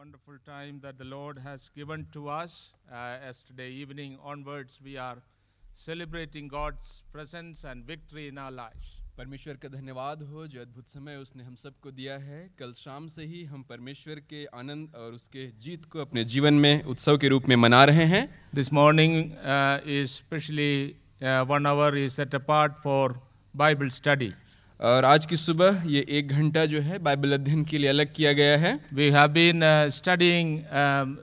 wonderful time that the Lord has given to us. Uh, yesterday evening onwards, we are celebrating God's presence and victory in our lives. परमेश्वर का धन्यवाद हो जो अद्भुत समय उसने हम सबको दिया है कल शाम से ही हम परमेश्वर के आनंद और उसके जीत को अपने जीवन में उत्सव के रूप में मना रहे हैं This morning uh, is specially uh, one hour is set apart for Bible study. और आज की सुबह ये एक घंटा जो है बाइबल अध्ययन के लिए अलग किया गया है। We have been studying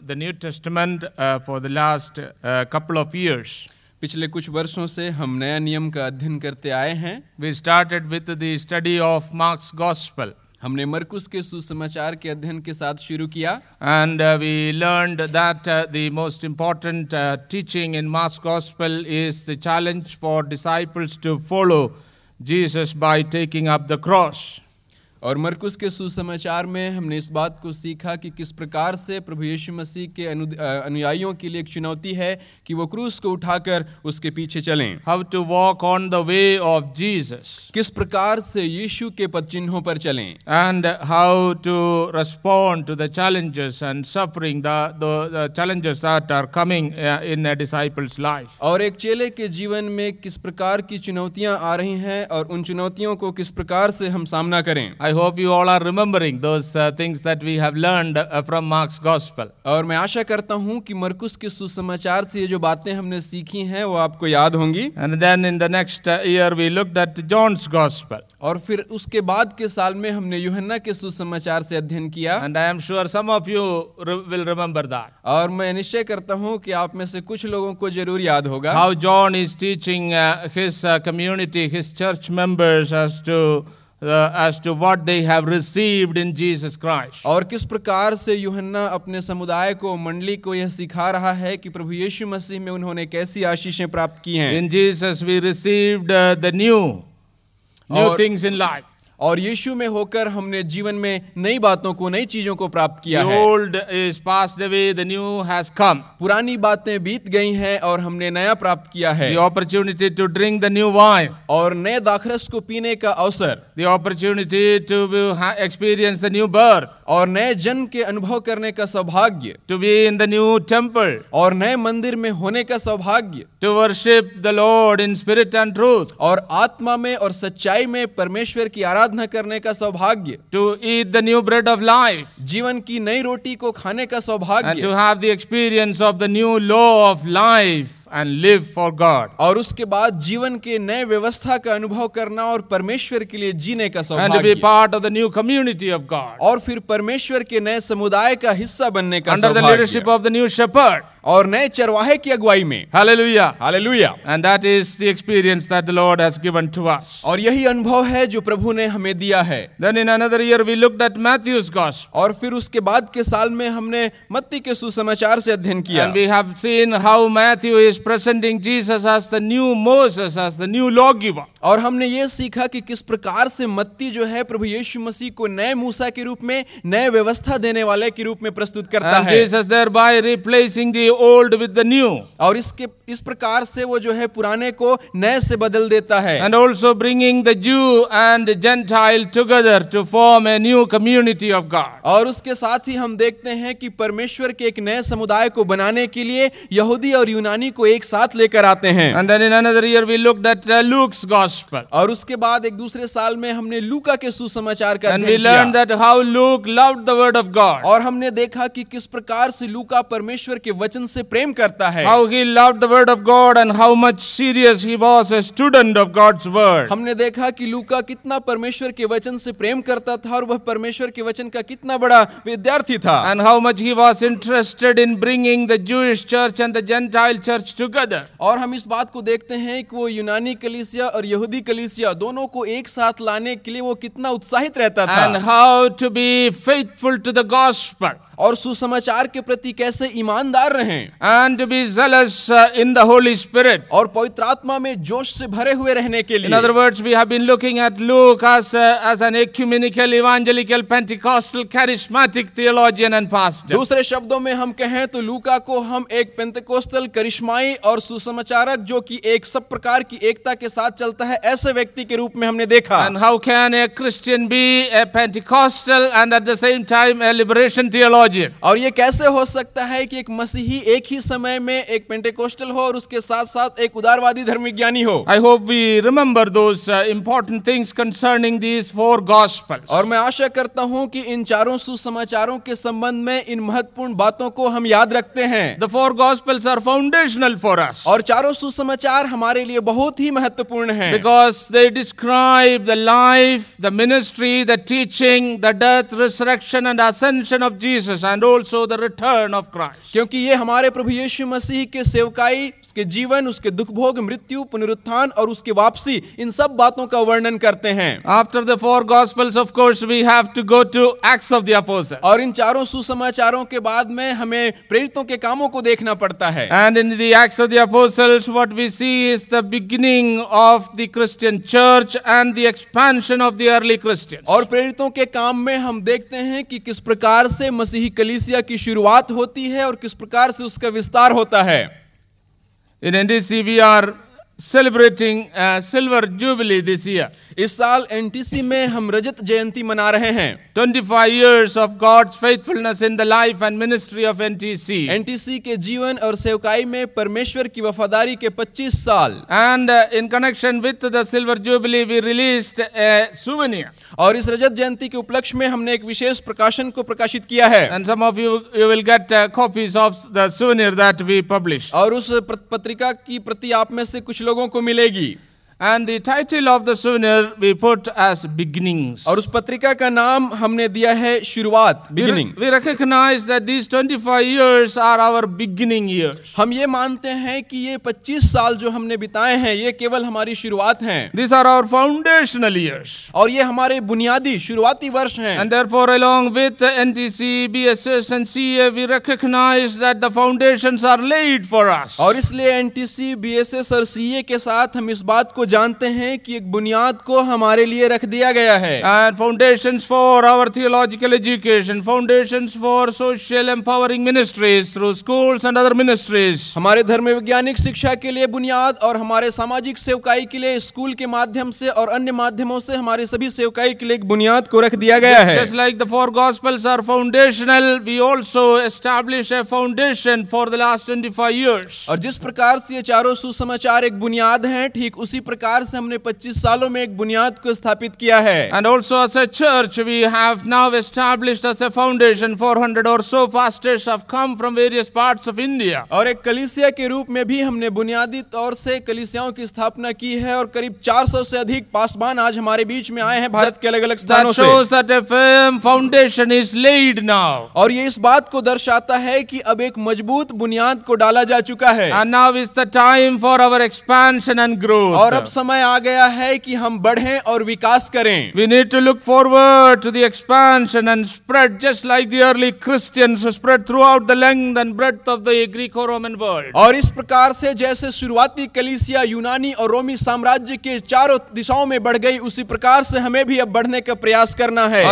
the New Testament for the last couple of years पिछले कुछ वर्षों से हम नया नियम का अध्ययन करते आए हैं। We started with the study of Mark's gospel हमने मरकुस के सुसमाचार के अध्ययन के साथ शुरू किया। And we learn that the most important teaching in Mark's gospel is the challenge for disciples to follow Jesus by taking up the cross. और मरकुस के सुसमाचार में हमने इस बात को सीखा कि किस प्रकार से प्रभु यीशु मसीह के अनु अनुयायियों के लिए एक चुनौती है कि वो क्रूस को उठाकर उसके पीछे चलें। How to walk on the way of Jesus. किस प्रकार से यीशु के पद चिन्हों पर चलें। And how to respond to challenges and suffering, the, the, the challenges that are coming uh, in a और एक चेले के जीवन में किस प्रकार की चुनौतियाँ आ रही हैं और उन चुनौतियों को किस प्रकार से हम सामना करें। I hope you all are remembering those uh, things that we have learned uh, from Mark's Gospel. और मैं आशा करता हूँ कि मरकुस के सुसमाचार से ये जो बातें हमने सीखी हैं वो आपको याद होंगी And then in the next uh, year, we looked at John's Gospel. और फिर उसके बाद के साल में हमने यूहन्ना के सुसमाचार से अध्ययन किया And I am sure some of you will remember that. और मैं निश्चय करता हूँ कि आप में से कुछ लोगों को ज़रूर याद होगा How John is teaching uh, his uh, community, his church members, as to uh, as to what they have received in Jesus Christ. और किस प्रकार से यूहन्ना अपने समुदाय को मंडली को यह सिखा रहा है कि प्रभु यीशु मसीह में उन्होंने कैसी आशीषें प्राप्त की हैं In Jesus, we received uh, the new, new things in life. और यीशु में होकर हमने जीवन में नई बातों को नई चीज़ों को प्राप्त किया the old है is passed away, the new has come. पुरानी बातें बीत गई हैं और हमने नया प्राप्त किया है। Opportunity to drink the new wine और नए दाखरस को पीने का अवसर। The opportunity to experience the new birth और नए जन्म के अनुभव करने का सौभाग्य। To be in the new temple और नए मंदिर में होने का सौभाग्य। To worship the Lord in spirit and truth और आत्मा में और सच्चाई में परमेश्वर की आराधना आराधना करने का सौभाग्य to eat the new bread of life जीवन की नई रोटी को खाने का सौभाग्य to have the experience of the new law of life and live for God और उसके बाद जीवन के नए व्यवस्था का अनुभव करना और परमेश्वर के लिए जीने का सौभाग्य। Part of the new community of God और फिर परमेश्वर के नए समुदाय का हिस्सा बनने का under the leadership of the new shepherd और नए चरवाहे की अगुवाई में। Hallelujah hallelujah and that is the experience that the Lord has given to us और यही अनुभव है जो प्रभु ने हमें दिया है। Then in another year we looked at Matthew's gospel और फिर उसके बाद के साल में हमने मत्ती के सुसमाचार से अध्ययन किया। And we have seen how Matthew is presenting Jesus as the new Moses as the new lawgiver और हमने ये सीखा कि किस प्रकार से मत्ती जो है प्रभु यीशु मसीह को नए मूसा के रूप में नए व्यवस्था देने वाले के रूप में प्रस्तुत करता And है Jesus thereby replacing the old with the new. और इसके इस प्रकार से वो जो है पुराने को नए से बदल देता है And also bringing the Jew and Gentile together to form a new community of God. और उसके साथ ही हम देखते हैं कि परमेश्वर के एक नए समुदाय को बनाने के लिए यहूदी और यूनानी को एक साथ लेकर आते हैं And then in another year, we looked at uh, Luke's gospel. और उसके बाद एक दूसरे साल में हमने लूका के सुसमाचार का और हमने देखा कि किस प्रकार से लूका परमेश्वर के वचन से प्रेम करता है। How he loved the of God and how much serious he was a student of God's word हमने देखा कि लूका कितना परमेश्वर के वचन से प्रेम करता था और वह परमेश्वर के वचन का कितना बड़ा विद्यार्थी था। And how much he was interested in bringing the Jewish church and the Gentile church together और हम इस बात को देखते हैं कि वो यूनानी कलिसिया और यहूदी कलीसिया दोनों को एक साथ लाने के लिए वो कितना उत्साहित रहता था and how to be faithful to the gospel. और सुसमाचार के प्रति कैसे ईमानदार रहे? And be jealous in the Holy Spirit और पवित्र आत्मा में जोश से भरे हुए रहने के लिए। Other words we have been looking at Luke as an ecumenical evangelical Pentecostal charismatic theologian and pastor दूसरे शब्दों में हम कहें तो लूका को हम एक पेंटिकॉस्टल करिश्माई और सुसमाचारक जो कि एक सब प्रकार की एकता के साथ चलता है ऐसे व्यक्ति के रूप में हमने देखा। And how can a Christian be a Pentecostal and at the same time a liberation theology theologian. और ये कैसे हो सकता है कि एक मसीही एक ही समय में एक पेंटेकोस्टल हो और उसके साथ साथ एक उदारवादी धर्मविज्ञानी हो I hope we remember those uh, important things concerning these four gospels. और मैं आशा करता हूँ कि इन चारों सुसमाचारों के संबंध में इन महत्वपूर्ण बातों को हम याद रखते हैं The four gospels are foundational for us और चारों सुसमाचार हमारे लिए बहुत ही महत्वपूर्ण हैं because they describe the life, the ministry, the teaching, the death, resurrection, and ascension of Jesus, and also the return of Christ. क्योंकि ये हमारे प्रभु यीशु मसीह के सेवकाई उसके जीवन उसके दुख भोग मृत्यु पुनरुत्थान और उसकी वापसी इन सब बातों का वर्णन करते हैं। After the four gospels of course we have to go to Acts of the और इन चारों सुसमाचारों के बाद में हमें प्रेरितों के कामों को देखना पड़ता है। And in the of the apostles we see is the beginning of the Christian church and the expansion of the early Christian और प्रेरितों के काम में हम देखते हैं कि किस प्रकार से मसीही कलिसिया की शुरुआत होती है और किस प्रकार से उसका विस्तार होता है। In NDC, we are celebrating uh, Silver Jubilee this year. इस साल एनटीसी में हम रजत जयंती मना रहे हैं 25 years of God's faithfulness in the life and ministry of NTC. NTC के जीवन और सेवकाई में परमेश्वर की वफादारी के 25 साल And uh, in connection with the Silver Jubilee, we released a souvenir. और इस रजत जयंती के उपलक्ष्य में हमने एक विशेष प्रकाशन को प्रकाशित किया है And some of you, you will get uh, copies of the souvenir that we published. और उस पत्रिका की प्रति आप में से कुछ लोगों को मिलेगी And the title of the souvenir we put as Beginnings. और उस पत्रिका का नाम हमने दिया है शुरुआत We, we recognize that these 25 years are our beginning years. हम ये मानते हैं कि ये 25 साल जो हमने बिताए हैं ये केवल हमारी शुरुआत हैं These are our foundational years. और ये हमारे बुनियादी शुरुआती वर्ष हैं And therefore, along with NTC, BSS, and CA, we recognize that the foundations are laid for us. और इसलिए एनटीसी बीएसएस और सीए के साथ हम इस बात को जानते हैं कि एक बुनियाद को हमारे लिए रख दिया गया है। And foundations for our theological education foundations for social empowering ministries through schools and other ministries हमारे धर्म वैज्ञानिक शिक्षा के लिए बुनियाद और हमारे सामाजिक सेवकाई के लिए स्कूल के माध्यम से और अन्य माध्यमों से हमारे सभी सेवकाई के लिए बुनियाद को रख दिया गया है। Just like the four gospels are foundational we also establish a foundation for the last 25 years और जिस प्रकार से ये चारों सुसमाचार एक बुनियाद है ठीक उसी प्रकार प्रकार से हमने 25 सालों में एक बुनियाद को स्थापित किया है। And also as a church we have now established as a foundation 400 or so pastors have come from various parts of India और एक कलीसिया के रूप में भी हमने बुनियादी तौर से कलीसियाओं की स्थापना की है और करीब 400 से अधिक पासवान आज हमारे बीच में आए हैं भारत के अलग-अलग स्थानों से। That shows firm foundation is laid now और ये इस बात को दर्शाता है कि अब एक मज़बूत बुनियाद को डाला जा चुका है। और अब समय आ गया है कि हम बढ़ें और विकास करें। We need to look forward to the expansion and spread just like the early Christian spread throughout the length breadth of the और रोमन वर्ल्ड और इस प्रकार से जैसे शुरुआती कलिसिया यूनानी और रोमी साम्राज्य के चारों दिशाओं में बढ़ गई उसी प्रकार से हमें भी अब बढ़ने का प्रयास करना है।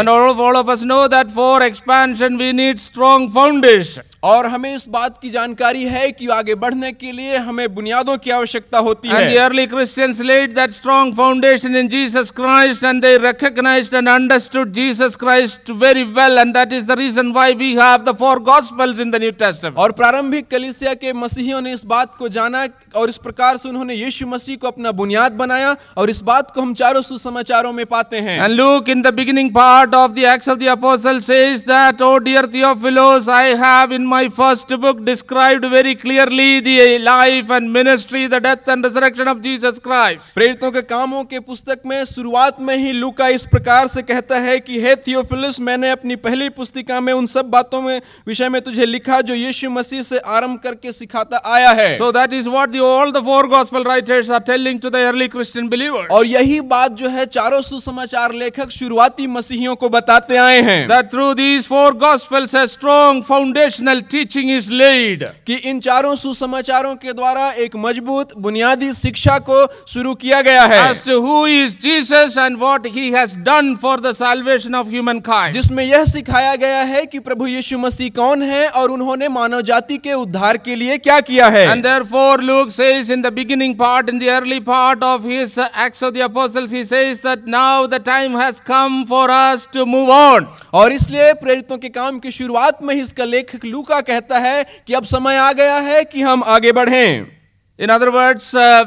और हमें इस बात की जानकारी है कि आगे बढ़ने के लिए हमें बुनियादों की आवश्यकता होती है। Early Christians laid that strong foundation in Jesus Christ and they recognized and understood Jesus Christ very well and that is the reason why we have the four gospels in the New Testament. और प्रारंभिक कलीसिया के मसीहियों ने इस बात को जाना और इस प्रकार से उन्होंने यीशु मसीह को अपना बुनियाद बनाया और इस बात को हम चारों सुसमाचारों में पाते हैं And Luke in the beginning part of the Acts of the Apostles says that, Oh dear Theophilus, I have in my first book described very clearly the life and ministry, the death and resurrection of Jesus Christ. प्रेरितों के कामों के पुस्तक में शुरुआत में ही लूका इस प्रकार से कहता है कि हे थियोफिलस मैंने अपनी पहली पुस्तिका में उन सब बातों में विषय में तुझे लिखा जो यीशु मसीह से आरंभ करके सिखाता आया है So that is what the, all the four gospel writers are telling to the early Christian believers. और यही बात जो है चारों सुसमाचार लेखक शुरुआती मसीहियों को बताते आए हैं That through these four gospels, a strong foundational teaching is laid. कि इन चारों सुसमाचारों के द्वारा एक मज़बूत बुनियादी शिक्षा को शुरू किया गया है as to who is Jesus and what he has done for the salvation of humankind. जिसमें यह सिखाया गया है कि प्रभु यीशु मसीह कौन है और उन्होंने मानव जाति के उद्धार के लिए क्या किया है And therefore, Luke says in the beginning part, in the early part of his uh, Acts of the Apostles, he says that now the time has come for us to move on. और इसलिए प्रेरितों के काम की शुरुआत में ही इसका लेखक लूका कहता है कि अब समय आ गया है कि हम आगे बढ़ें In other words, uh,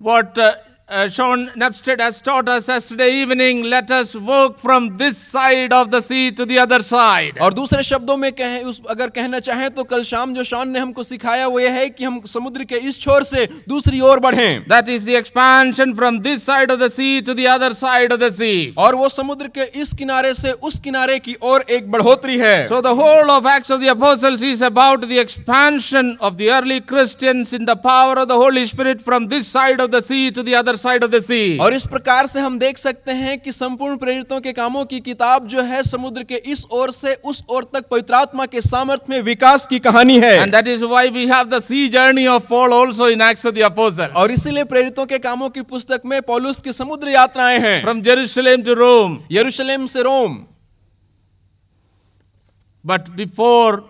what uh, uh, uh, Sean Nepstead has taught us yesterday evening, let us walk from this side of the sea to the other side. और दूसरे शब्दों में कहें उस अगर कहना चाहें तो कल शाम जो शॉन ने हमको सिखाया वो ये है कि हम समुद्र के इस छोर से दूसरी ओर बढ़ें That is the expansion from this side of the sea to the other side of the sea. और वो समुद्र के इस किनारे से उस किनारे की ओर एक बढ़ोतरी है So the whole of Acts of the Apostles is about the expansion of the early Christians in the power of the Holy Spirit from this side of the sea to the other side of the sea. और इस प्रकार से हम देख सकते हैं कि संपूर्ण प्रेरितों के कामों की किताब जो है समुद्र के इस ओर से उस ओर तक पवित्र आत्मा के सामर्थ्य में विकास की कहानी है And that is why we have the sea journey of Paul also in Acts of the Apostles. और इसीलिए प्रेरितों के कामों की पुस्तक में पौलुस की समुद्र यात्राएँ हैं From Jerusalem to Rome. यरूशलेम से रोम But before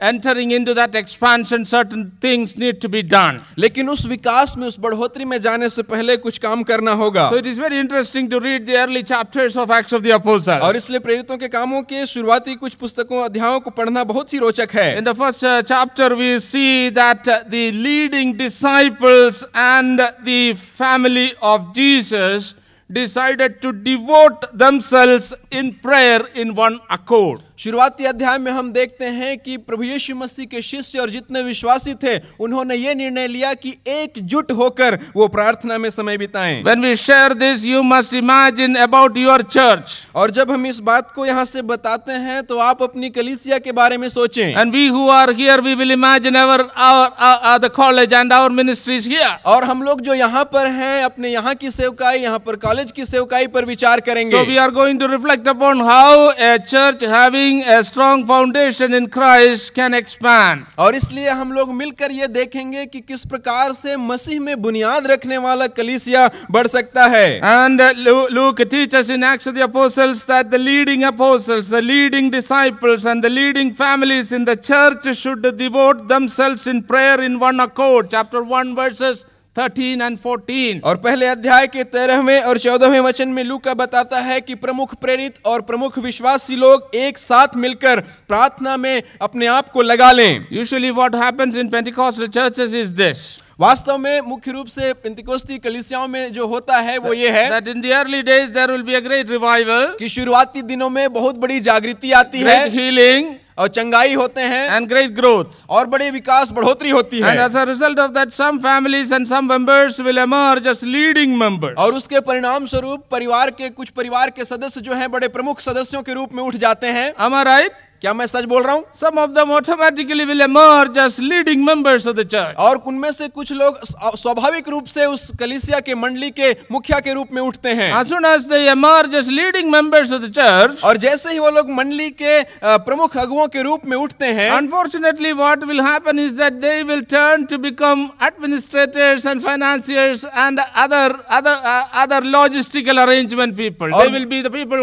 entering into that expansion, certain things need to be done. लेकिन उस विकास में उस बढ़ोतरी में जाने से पहले कुछ काम करना होगा So it is very interesting to read the early chapters of Acts of the Apostles. और इसलिए प्रेरितों के कामों के शुरुआती कुछ पुस्तकों अध्यायों को पढ़ना बहुत ही रोचक है In the first uh, chapter, we see that uh, the leading disciples and the family of Jesus decided to devote themselves in prayer in one accord. शुरुआती अध्याय में हम देखते हैं कि प्रभु यीशु मसीह के शिष्य और जितने विश्वासी थे उन्होंने ये निर्णय लिया कि एकजुट होकर वो प्रार्थना में समय बिताएँ When we share this, you must imagine about your church. और जब हम इस बात को यहाँ से बताते हैं तो आप अपनी कलीसिया के बारे में सोचें And we who are here, we will imagine our, our, our, our the college and our ministries here. और हम लोग जो यहाँ पर हैं अपने यहाँ की सेवकाई यहाँ पर कॉलेज की सेवकाई पर विचार करेंगे So we are going to reflect upon how a church having a strong foundation in Christ can expand. और इसलिए हम लोग मिलकर ये देखेंगे कि किस प्रकार से मसीह में बुनियाद रखने वाला कलीसिया बढ़ सकता है And uh, Luke teaches in Acts of the Apostles that the leading apostles, the leading disciples, and the leading families in the church should devote themselves in prayer in one accord. Chapter 1, verses 13 and 14. और पहले अध्याय के तेरहवें और चौदहवें वचन में लूका बताता है कि प्रमुख प्रेरित और प्रमुख विश्वासी लोग एक साथ मिलकर प्रार्थना में अपने आप को लगा लें। Usually, what happens in Pentecostal churches is this. वास्तव में मुख्य रूप से पिंतिकोस्ती कलिसियाओं में जो होता है वो ये है that in the early days there will be a great revival, कि शुरुआती दिनों में बहुत बड़ी जागृति आती great है healing, और चंगाई होते हैं एंड ग्रेट ग्रोथ और बड़े विकास बढ़ोतरी होती है। And as result of that some families members will leading members और उसके परिणाम स्वरूप परिवार के कुछ परिवार के सदस्य जो हैं बड़े प्रमुख सदस्यों के रूप में उठ जाते हैं। हमारा राइट क्या मैं सच बोल रहा हूँ? Some of them automatically will emerge just leading members of the church और उनमें से कुछ लोग स्वाभाविक रूप से उस कलिसिया के मंडली के मुखिया के रूप में उठते हैं। एज सून एज और जैसे ही वो लोग मंडली के प्रमुख अगुओं के रूप में उठते हैं unfortunately what will happen is that they will turn to become administrators and financiers and other other other logistical arrangement people will be the people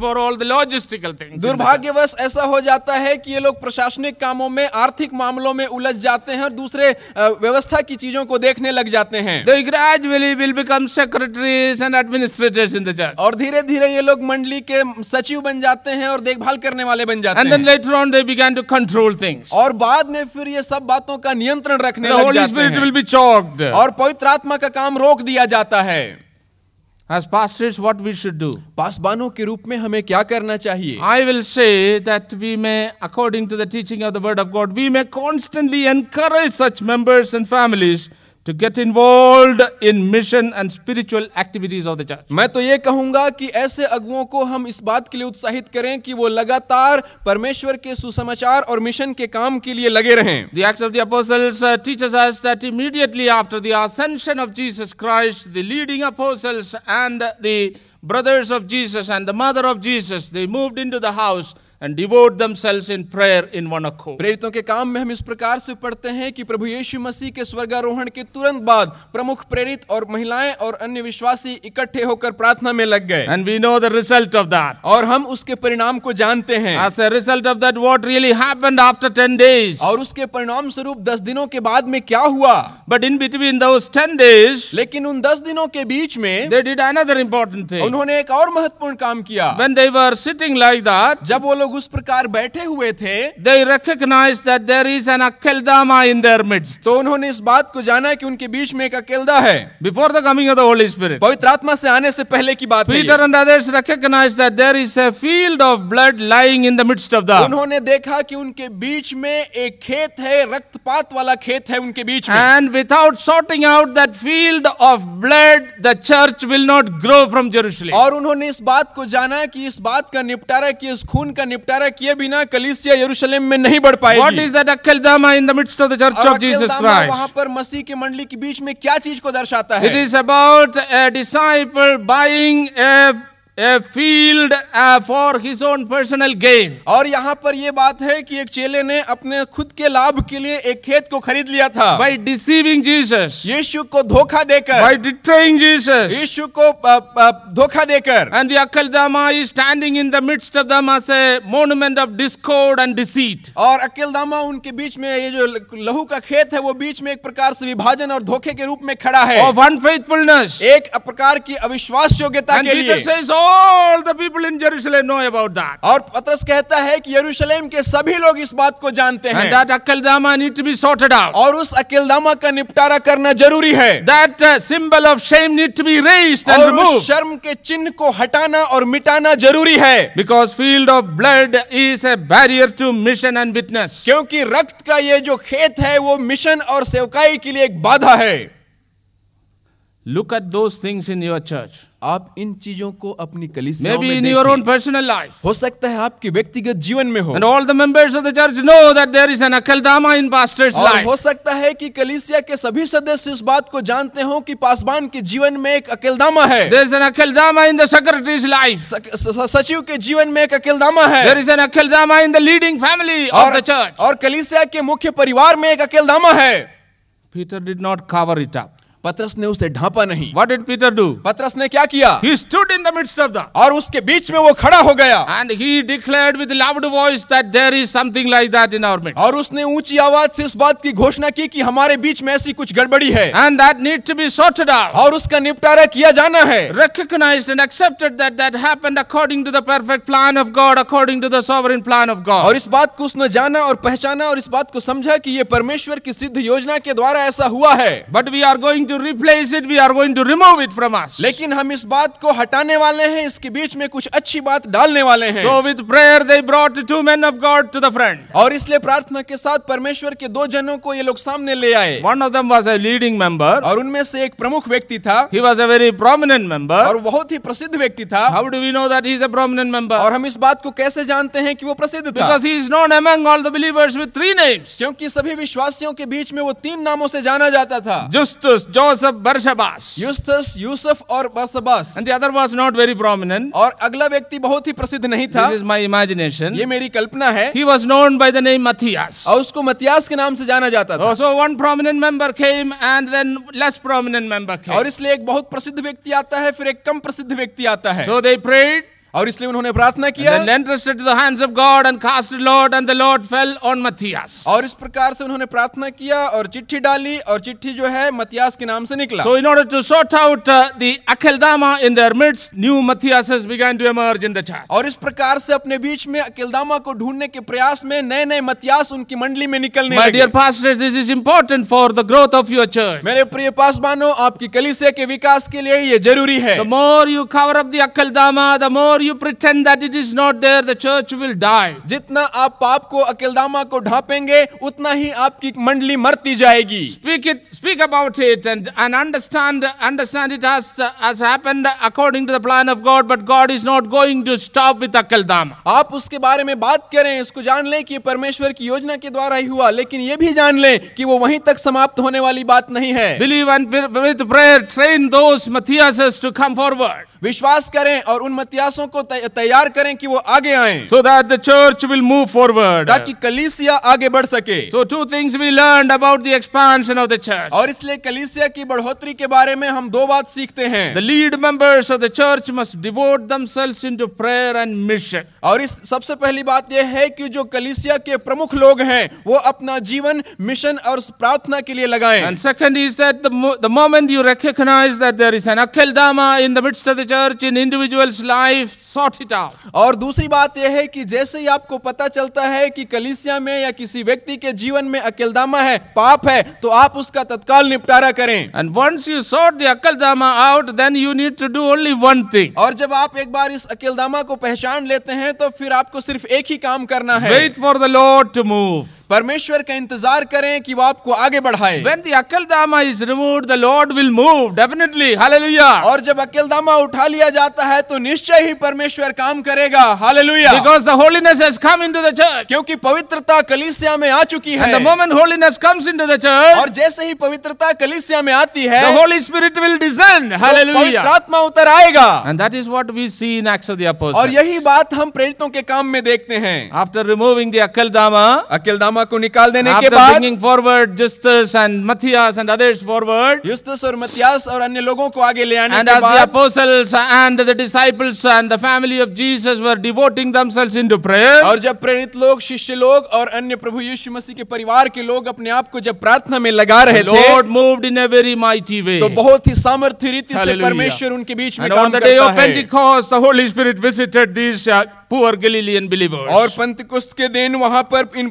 for all the logistical things दुर्भाग्यवश ऐसा हो जाता है कि ये लोग प्रशासनिक कामों में आर्थिक मामलों में उलझ जाते हैं और दूसरे व्यवस्था की चीज़ों को देखने लग जाते हैं gradually will become secretaries and administrators in the church. और धीरे धीरे ये लोग मंडली के सचिव बन जाते हैं और देखभाल करने वाले बन जाते And then हैं later on, they began to control things. और बाद में फिर ये सब बातों का नियंत्रण रखने The लग Holy जाते Spirit हैं will be choked. और पवित्र आत्मा का काम रोक दिया जाता है As pastors, what we should do? पासबानों के रूप में हमें क्या करना चाहिए I will say that we may, according to the teaching of the Word of God, we may constantly encourage such members and families to get involved in mission and spiritual activities of the church. मैं तो ये कहूँगा कि ऐसे अगुओं को हम इस बात के लिए उत्साहित करें कि वो लगातार परमेश्वर के सुसमाचार और मिशन के काम के लिए लगे रहें The Acts of the Apostles uh, teaches us that immediately after the ascension of Jesus Christ, the leading apostles and the brothers of Jesus and the mother of Jesus, they moved into the house and devote themselves in prayer in one accord. प्रेरितों के काम में हम इस प्रकार से पढ़ते हैं कि प्रभु यीशु मसीह के स्वर्गारोहण के तुरंत बाद प्रमुख प्रेरित और महिलाएँ और अन्य विश्वासी इकट्ठे होकर प्रार्थना में लग गए। And we know the result of that और हम उसके परिणाम को जानते हैं। As a result of that what really happened after 10 days और उसके परिणाम स्वरूप 10 दिनों के बाद में क्या हुआ? But in between those 10 days लेकिन उन 10 दिनों के बीच में they did another important thing उन्होंने एक और महत्वपूर्ण काम किया। When they were sitting like that जब वो लोग उस प्रकार बैठे हुए थे। तो उन्होंने इस बात को जाना कि उनके बीच में एक अकेलदा है। Before the coming of the Holy Spirit पवित्र आत्मा से आने से पहले की बात Peter and others recognize that there is a field of blood lying in the midst of the उन्होंने देखा कि उनके बीच में एक खेत है रक्तपात वाला खेत है उनके बीच में। And without sorting out that field of blood the church will not grow from Jerusalem और उन्होंने इस बात को जाना कि इस बात का निपटारा कि इस खून का निपटारा किए बिना कलिसिया यरूशलेम में नहीं बढ़ पाएगी। What is that Akeldama in the midst of the church of Jesus Christ वहाँ पर मसीह की मंडली के बीच में क्या चीज़ को दर्शाता है? It is about a disciple buying a a field for his own personal gain और यहाँ पर ये बात है कि एक चेले ने अपने खुद के लाभ के लिए एक खेत को खरीद लिया था। बाई डिसीविंग जीसस यीशु को धोखा देकर। बाई डिट्रेइंग जीसस यीशु को धोखा देकर। And the Akeldama is standing in the midst of Dama से monument of discord and deceit और अकेल दामा उनके बीच में ये जो लहू का खेत है वो बीच में एक प्रकार से विभाजन और धोखे के रूप में खड़ा है। ऑफ़ अनफेथफुलनेस एक प्रकार की अविश्वास योग्यता के लिए। All the people in Jerusalem know about that. और पतरस कहता है कि यरूशलेम के सभी लोग इस बात को जानते And हैं that Akeldama need to be sorted out. और उस अकेलदामा का निपटारा करना ज़रूरी है That uh, symbol of shame need to be raised and removed. और उस शर्म के चिन्ह को हटाना और मिटाना ज़रूरी है Because field of blood is a barrier to mission and witness. क्योंकि रक्त का ये जो खेत है वो मिशन और सेवकाई के लिए एक बाधा है Look at those things in your church. आप इन चीज़ों को अपनी कलीसिया में in your own personal life. हो सकता है आपके व्यक्तिगत जीवन में हो And all the members of the church know that there is an Akeldama in pastor's और हो सकता है कि कलीसिया के सभी सदस्य इस बात को जानते हो कि पासवान के जीवन में एक अकेलदामा है There is an Akeldama in the secretary's life. सचिव के जीवन में एक अकेलदामा है There is an Akeldama in the leading family of the church. और कलीसिया के मुख्य परिवार में एक अकेलदामा है Peter did not cover it up. पत्रस ने उसे ढांपा नहीं। व्हाट डिड पीटर डू पत्रस ने क्या किया? Stood in the of the और उसके बीच में वो खड़ा हो गया। And he declared with loud voice that there is something like that in our और उसने ऊँची आवाज़ से इस बात की घोषणा की कि हमारे बीच में ऐसी कुछ गड़बड़ी है। And that need to be sorted out और उसका निपटारा किया जाना है। Recognized and accepted that that happened according to the perfect plan of God according to the sovereign plan of God और इस बात को उसने जाना और पहचाना और इस बात को समझा कि ये परमेश्वर की सिद्ध योजना के द्वारा ऐसा हुआ है। But we are going to replace it, we are going to remove it from us. लेकिन हम इस बात को हटाने वाले हैं इसके बीच में कुछ अच्छी बात डालने वाले हैं So with prayer they brought two men of God to the front. और इसलिए प्रार्थना के साथ परमेश्वर के दो जनों को ये लोग सामने ले आए One of them was a leading member. और उनमें से एक प्रमुख व्यक्ति था He was a very prominent member. और बहुत ही प्रसिद्ध व्यक्ति था How do we know that he is a prominent member? और हम इस बात को कैसे जानते हैं कि वो प्रसिद्ध था Because he is known among all the believers with three names. क्योंकि सभी विश्वासियों के बीच में वो तीन नामों से जाना जाता था Justus, Joseph, Barshabbas. युस्तस यूसुफ और बरसबास And the other was not very prominent. और अगला व्यक्ति बहुत ही प्रसिद्ध नहीं था This is my imagination. ये मेरी कल्पना है He was known by the name Matthias. और उसको मतियास के नाम से जाना जाता था Oh, so one prominent member came and then less prominent member came. और इसलिए एक बहुत प्रसिद्ध व्यक्ति आता है फिर एक कम प्रसिद्ध व्यक्ति आता है So they prayed और इसलिए उन्होंने प्रार्थना किया। और इस प्रकार से उन्होंने प्रार्थना किया और चिट्ठी डाली और चिट्ठी जो है मथियास के नाम से निकला। In order to sort out Dama in the midst new Matthias और इस प्रकार से अपने बीच में अकेलदामा को ढूँढने के प्रयास में नए नए मथियास उनकी मंडली में निकलने dear pastors this is important for the growth of your church मेरे प्रिय पासवानों आपकी कलिसिया के विकास के लिए ये ज़रूरी है। The more you cover up the Akeldama the more you pretend that it is not there, the church will die. जितना आप पाप को अकेलदामा को ढांपेंगे उतना ही आपकी मंडली मरती जाएगी Speak it, speak about it, and, and understand understand it as as happened according to the plan of God. But God is not going to stop with Akeldama. आप उसके बारे में बात करें इसको जान लें कि परमेश्वर की योजना के द्वारा ही हुआ लेकिन ये भी जान लें कि वो वहीं तक समाप्त होने वाली बात नहीं है Believe and with with prayer, train those Matthiases to come forward. विश्वास करें और उन मतियासों को तैयार करें कि वो आगे आए। So that the church will move forward ताकि कलीसिया आगे बढ़ सके। So two things we learn about the expansion of the church और इसलिए कलीसिया की बढ़ोतरी के बारे में हम दो बात सीखते हैं। The lead members of the church must devote themselves into prayer and mission. और इस सबसे पहली बात यह है कि जो कलीसिया के प्रमुख लोग हैं वो अपना जीवन मिशन और प्रार्थना के लिए लगाए। And is that the moment you recognize that there is an Akeldama in the midst of the church in individual life sort it out और दूसरी बात यह है कि जैसे ही आपको पता चलता है कि कलिसिया में या किसी व्यक्ति के जीवन में अकेलदामा है पाप है तो आप उसका तत्काल निपटारा करें। And once you sort the out then you need to do only one thing और जब आप एक बार इस अकेलदामा को पहचान लेते हैं तो फिर आपको सिर्फ़ एक ही काम करना है। Wait for the Lord to move परमेश्वर का इंतज़ार करें कि वो आपको आगे बढ़ाए। When the Akeldama is removed the Lord will move definitely hallelujah और जब अकल दामा उठा लिया जाता है तो निश्चय ही परमेश्वर काम करेगा। Hallelujah because the holiness has come into the church क्योंकि पवित्रता कलिसिया में आ चुकी है। And holiness comes into the church और जैसे ही पवित्रता कलीसिया में आती है Holy Spirit will descend hallelujah पवित्र आत्मा उतर आएगा। And that is what we see in Acts और यही बात हम प्रेरितों के काम में देखते हैं। After removing the Akeldama अकल दामा सेवा को निकाल देने के बाद forward Justus and Matthias and others forward Justus और मथियास और अन्य लोगों को आगे ले आने के बाद apostles and the disciples and the family of Jesus were devoting themselves into prayer और जब प्रेरित लोग शिष्य लोग और अन्य प्रभु यीशु मसीह के परिवार के लोग अपने आप को जब प्रार्थना में लगा रहे थे Lord moved in a very mighty way तो बहुत ही सामर्थ्य रीति से परमेश्वर उनके बीच में काम करता है। Of Pentecost the Holy Spirit visited these poor Galilean believers. और पंतकुस्त के दिन वहाँ पर इन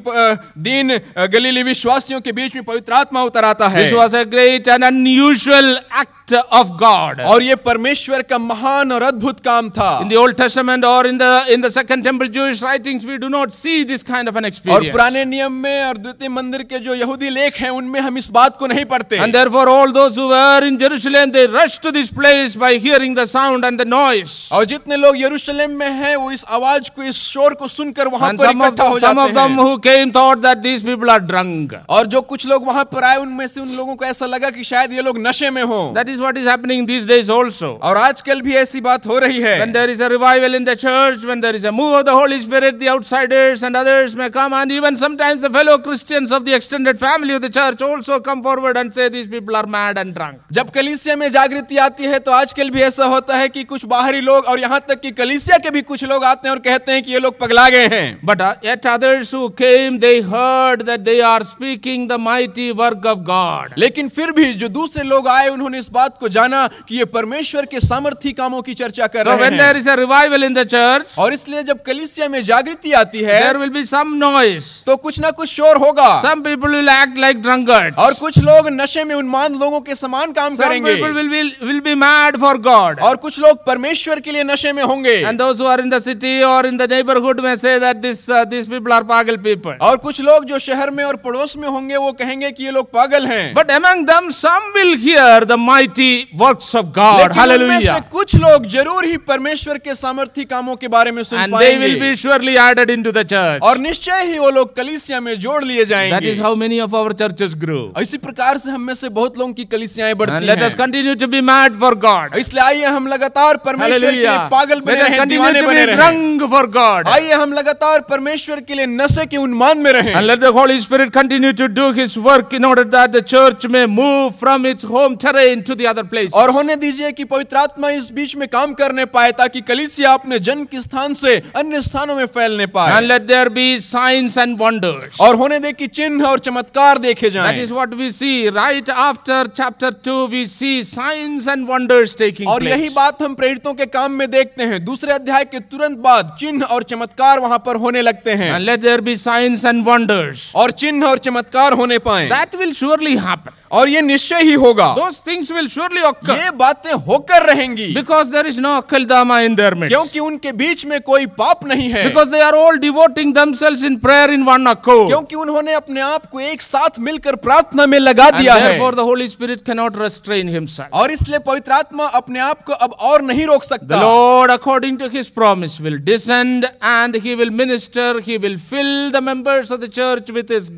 दिन गलीली विश्वासियों के बीच में पवित्र आत्मा उतर आता है This was a great and unusual act of God. और ये परमेश्वर का महान और अद्भुत काम था In the Old Testament or in the in the Second Temple Jewish writings, we do not see this kind of an experience. और पुराने नियम में और द्वितीय मंदिर के जो यहूदी लेख हैं उनमें हम इस बात को नहीं पढ़ते And therefore, all those who were in Jerusalem, they rushed to this place by hearing the sound and the noise. और जितने लोग यरूशलेम में हैं वो इस आवाज़ को इस शोर को सुनकर वहाँ पर some of, इकट्ठा हो some of them who came thought that these people are drunk. और जो कुछ लोग वहाँ पर आए उनमें से उन लोगों को ऐसा लगा कि शायद ये लोग नशे में हों That is what is happening these days also. और आजकल भी ऐसी बात हो रही है When there is a revival in the church, when there is a move of the Holy Spirit, the outsiders and others may come, and even sometimes the fellow Christians of the extended family of the church also come forward and say these people are mad and drunk. जब कलीसिया में जागृति आती है तो आजकल भी ऐसा होता है कि कुछ बाहरी लोग और यहाँ तक कि कलीसिया के भी कुछ लोग आते हैं और कहते हैं कि ये लोग पगला गए हैं But uh, yet others who came, they heard that they are speaking the mighty work of God. लेकिन फिर भी जो दूसरे लोग आए उन्होंने इस बात को जाना कि ये परमेश्वर के सामर्थी कामों की चर्चा कर So रहे when हैं there is a revival in the church, और इसलिए जब कलीसिया में जागृति आती है there will be some noise. तो कुछ ना कुछ शोर होगा Some people will act like drunkards. और कुछ लोग नशे में उन्मान लोगों के समान काम Some करेंगे people will be, will be mad for God. और कुछ लोग परमेश्वर के लिए नशे में होंगे And those who are in the city or in the neighborhood may say that this, uh, these people are pagal people. और कुछ लोग जो शहर में और पड़ोस में होंगे वो कहेंगे कि ये लोग पागल हैं But among them, some will hear the mighty works of God. Hallelujah. कुछ लोग ज़रूर ही परमेश्वर के सामर्थी कामों के बारे में सुन And they will be surely added into the church. और निश्चय ही वो लोग कलीसिया में जोड़ लिए That is how many of our churches grew. इसी प्रकार से हम में से बहुत लोगों की कलीसियाएँ And बढ़ती let us continue to be mad for God. इसलिए आइए हम लगातार परमेश्वर के लिए. पागल बने रहें दीवाने बने be रहें drunk for God. आइए हम लगातार परमेश्वर के लिए नशे के उन्मान में रहें And let the Holy Spirit continue to do His work in order that the church may move from its home terrain to the other place. और होने दीजिए कि पवित्र आत्मा इस बीच में काम करने पाए ताकि कलीसिया अपने जन्म के स्थान से अन्य स्थानों में फैलने पाए And let there be signs and wonders. और होने दे कि चिन्ह और चमत्कार देखे जाएँ That is what we see right after chapter 2. We see signs and wonders taking और यही बात हम प्रेरितों के काम में देखते हैं दूसरे अध्याय के तुरंत बाद चिन्ह और चमत्कार वहाँ पर होने लगते हैं And let there be signs and wonders. और चिन्ह और चमत्कार होने पाए That will surely happen. और ये निश्चय ही होगा। थिंग्स ये बातें होकर रहेंगी। बिकॉज़ देर इज़ नो अक्ल दामा इन देर में क्योंकि उनके बीच में कोई पाप नहीं है। Because they are all devoting themselves in prayer in one accord क्योंकि उन्होंने अपने आप को एक साथ मिलकर प्रार्थना में लगा And दिया है। For the Holy Spirit can not restrain himself और इसलिए पवित्र आत्मा अपने आप को अब और नहीं रोक सकता। Lord according to his promise will descend and he will minister he will fill the members of the church with his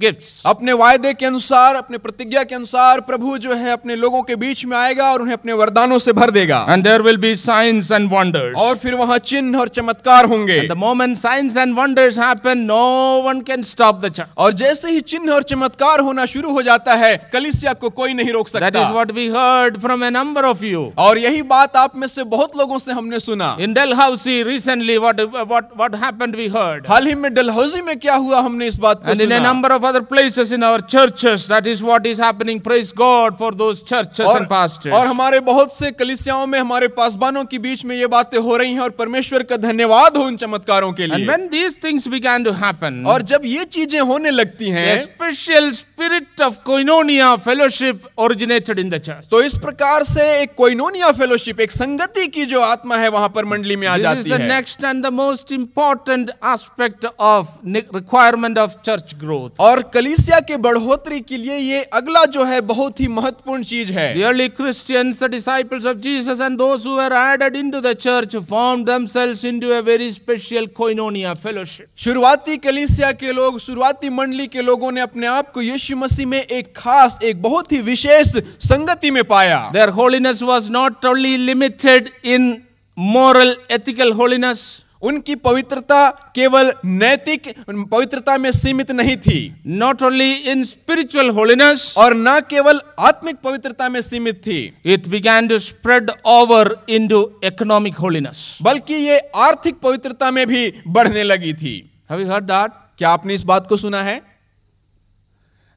अपने वायदे के अनुसार अपने प्रतिज्ञा के अनुसार बार प्रभु जो है अपने लोगों के बीच में आएगा और उन्हें अपने वरदानों से भर देगा। And there will be signs and wonders और फिर वहाँ चिन्ह और चमत्कार होंगे। Moment signs and wonders no one can stop और जैसे ही चिन्ह और चमत्कार होना शुरू हो जाता है कलीसिया को कोई नहीं रोक सकता। Is what we heard from a number of you और यही बात आप में से बहुत लोगों से हमने सुना। In Dalhousie recently what what what happened we heard हाल ही में डलहौसी में क्या हुआ हमने इस बात number of other places in our churches that is what is happening praise God for those church and और हमारे बहुत से कलिसियाओं में हमारे पासबानों के बीच में ये बातें हो रही हैं और परमेश्वर का धन्यवाद हो उन चमत्कारों के लिए। And these these things began to happen और जब ये चीज़ें होने लगती है special yes, spirit of koinonia fellowship originated in the church तो इस प्रकार से एक कोइनोनिया फेलोशिप एक संगति की जो आत्मा है वहाँ पर मंडली में आ जाती है। This is the next and the most important aspect of requirement of church growth और कलीसिया के बढ़ोतरी के लिए ये अगला जो है बहुत ही महत्वपूर्ण चीज़ है। The early Christians the disciples of Jesus and those who were added into the church formed themselves into a very special koinonia fellowship शुरुआती कलीसिया के लोग शुरुआती मंडली के लोगों ने अपने आप को यीशु यीशु मसीह में एक खास एक बहुत ही विशेष संगति में पाया। Their holiness was not only limited in moral ethical holiness उनकी पवित्रता केवल नैतिक पवित्रता में सीमित नहीं थी। Not only in spiritual holiness और न केवल आत्मिक पवित्रता में सीमित थी। It began to spread over into economic holiness बल्कि ये आर्थिक पवित्रता में भी बढ़ने लगी थी। हैव यू हर्ड दैट क्या आपने इस बात को सुना है?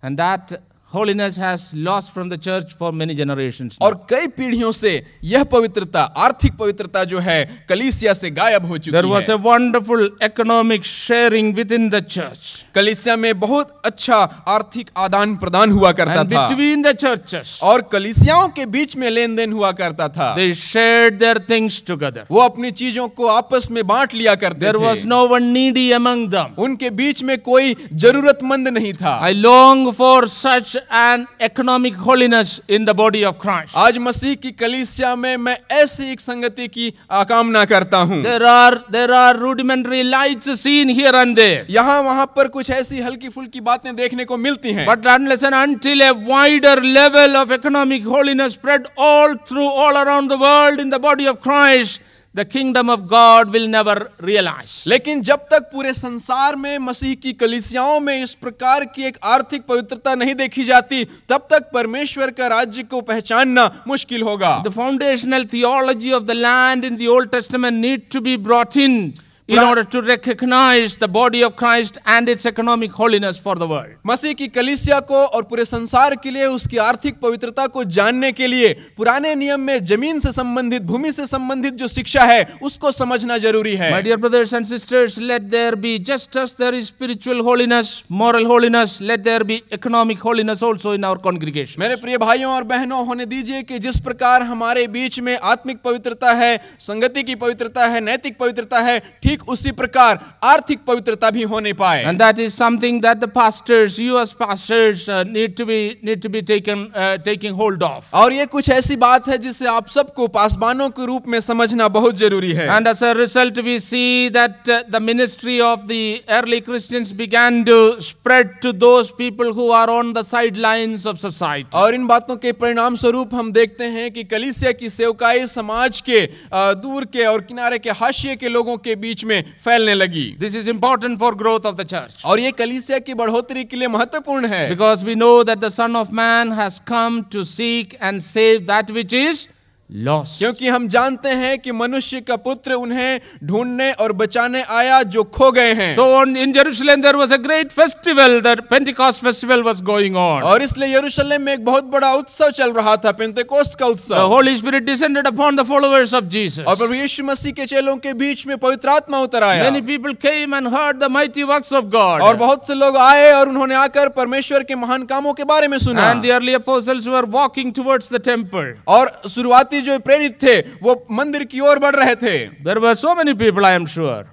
And that holiness has lost from the church for many generations. now. और कई पीढ़ियों से यह पवित्रता आर्थिक पवित्रता जो है कलीसिया से गायब हो There चुकी was a wonderful economic sharing within the church कलीसिया में बहुत अच्छा आर्थिक आदान प्रदान हुआ करता and था between the churches. और कलीसियाओं के बीच में लेन देन हुआ करता था They shared their things together. वो अपनी चीज़ों को आपस में बांट लिया करते There was no one needy among them. उनके बीच में कोई जरूरतमंद नहीं था I long for such an economic holiness in the body of Christ. आज मसीह की कलीसिया में मैं ऐसी एक संगति की कामना करता हूँ There are there are rudimentary lights seen here and there. यहाँ वहाँ पर कुछ ऐसी हल्की फुल्की बातें देखने को मिलती हैं But unless and until a wider level of economic holiness spread all through all around the world in the body of Christ, the kingdom of God will never realize. लेकिन जब तक पूरे संसार में मसीह की कलिसियाओं में इस प्रकार की एक आर्थिक पवित्रता नहीं देखी जाती तब तक परमेश्वर का राज्य को पहचानना मुश्किल होगा The foundational theology of the land in the Old Testament need to be brought in in order to recognize the body of Christ and its economic holiness for the world. मसीह की कलिसिया को और पूरे संसार के लिए उसकी आर्थिक पवित्रता को जानने के लिए पुराने नियम में ज़मीन से संबंधित भूमि से संबंधित जो शिक्षा है उसको समझना ज़रूरी है My dear brothers and sisters, let there be just as there is spiritual holiness, moral holiness, let there be economic holiness also in our congregation. मेरे प्रिय भाइयों और बहनों होने दीजिए कि जिस प्रकार हमारे बीच में आत्मिक पवित्रता है संगति की पवित्रता है नैतिक पवित्रता है ठीक ठीक उसी प्रकार आर्थिक पवित्रता भी होने पाए। And that is something that the pastors us pastors need to be need to be taken taking hold of और ये कुछ ऐसी बात है जिसे आप सबको पासबानों के रूप में समझना बहुत ज़रूरी है। And as a result we see that the ministry of the early Christians began to spread to those people who are on the sidelines of society और इन बातों के परिणाम स्वरूप हम देखते हैं कि कलीसिया की सेवकाई समाज के uh, दूर के और किनारे के हाशिए के लोगों के बीच में फैलने लगी। This is important for growth of the church और ये कलिसिया की बढ़ोतरी के लिए महत्वपूर्ण है। Because we know that the Son of Man has come to seek and save that which is lost क्योंकि हम जानते हैं कि मनुष्य का पुत्र उन्हें ढूँढने और बचाने आया जो खो गए हैं। सो इन यरूशलेम there was a great festival Pentecost festival was going on और इसलिए यरूशलेम में एक बहुत बड़ा उत्सव चल रहा था पेंटेकोस्ट का उत्सव। Holy Spirit descended upon the followers of Jesus और यीशु मसीह के चेलों के बीच में पवित्र आत्मा उतर आया। Many people came and heard the mighty works of God और बहुत से लोग आए और उन्होंने आकर परमेश्वर के महान कामों के बारे में सुना। And the early apostles were walking towards the temple और शुरुआती आदि जो प्रेरित थे वो मंदिर की ओर बढ़ रहे थे। सो मेनी पीपल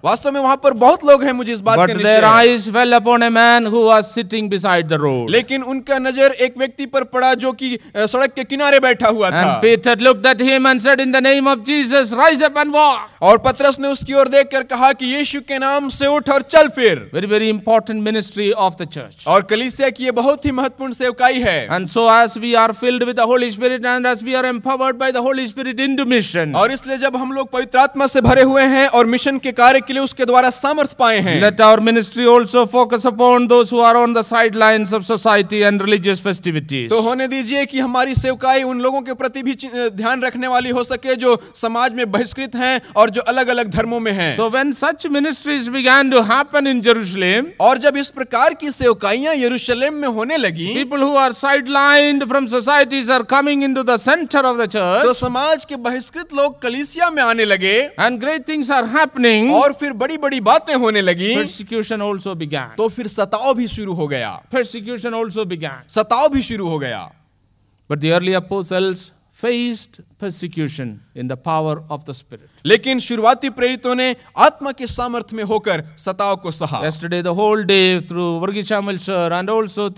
वास्तव में वहाँ पर बहुत लोग हैं मुझे इस बात के आईज वेल लेकिन उनका नज़र एक व्यक्ति पर पड़ा जो कि सड़क के किनारे बैठा हुआ था। पीटर लुक और पत्रस ने उसकी ओर देखकर कहा कि यीशु के नाम से उठ और चल फिर। Very very important ministry of the church और कलीसिया की बहुत ही महत्वपूर्ण सेवकाई है। And so as we are filled with Holy Spirit and as we are empowered by the Holy Holy Spirit into mission और इसलिए जब हम लोग पवित्र आत्मा से भरे हुए हैं और मिशन के कार्य के लिए उसके द्वारा सामर्थ्य पाए हैं let our ministry also focus upon those sidelines of society and religious festivities तो होने दीजिए कि हमारी सेवकाई उन लोगों के प्रति भी ध्यान रखने वाली हो सके जो समाज में बहिष्कृत है और जो अलग-अलग धर्मो में है। So when such ministries began to happen in Jerusalem और जब इस प्रकार की सेवकाइयाँ यरूशलेम में होने लगी people who are sidelined from society centre of the church समाज के बहिष्कृत लोग कलिसिया में आने लगे। And great things are happening और फिर बड़ी बड़ी बातें होने लगी। प्रोसिक्यूशन ऑल्सो बिगैन तो फिर सताव भी शुरू हो गया। प्रोसिक्यूशन ऑल्सो बिगैन सताव भी शुरू हो गया। But the early apostles faced prosecution in the power of the Spirit लेकिन शुरुआती प्रेरितों ने आत्मा के सामर्थ्य में होकर सताव को सहा। Yesterday the whole day through वर्गी शामिल sir and also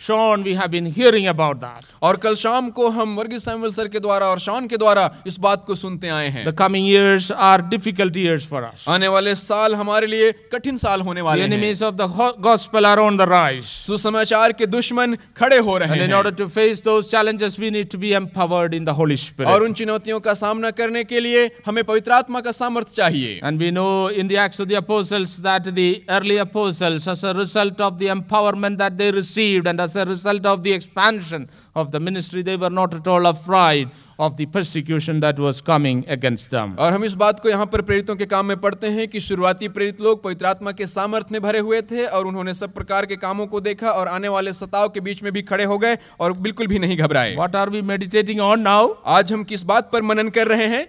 Sean, we have been hearing about that. और कल शाम को हम वर्गीस सैमुअल सर के द्वारा और शॉन के द्वारा इस बात को सुनते आए हैं The coming years are difficult years for us. आने वाले साल हमारे लिए कठिन साल होने वाले हैं The enemies of the gospel are on the rise. सुसमाचार के दुश्मन खड़े हो रहे And in order to face those challenges, we need to be empowered in the Holy Spirit. और उन चुनौतियों का सामना करने के लिए हमें पवित्र आत्मा का सामर्थ्य चाहिए And we know in the Acts of the Apostles that the early apostles, as a result of the empowerment that they received and as a result of the expansion of the ministry, they were not at all afraid of the persecution that was coming against them. और हम इस बात को यहाँ पर प्रेरितों के काम में पढ़ते हैं कि शुरुआती प्रेरित लोग पवित्र आत्मा के सामर्थ्य में भरे हुए थे और उन्होंने सब प्रकार के कामों को देखा और आने वाले सताव के बीच में भी खड़े हो गए और बिल्कुल भी नहीं घबराए What are we meditating on now? आज हम किस बात पर मनन कर रहे हैं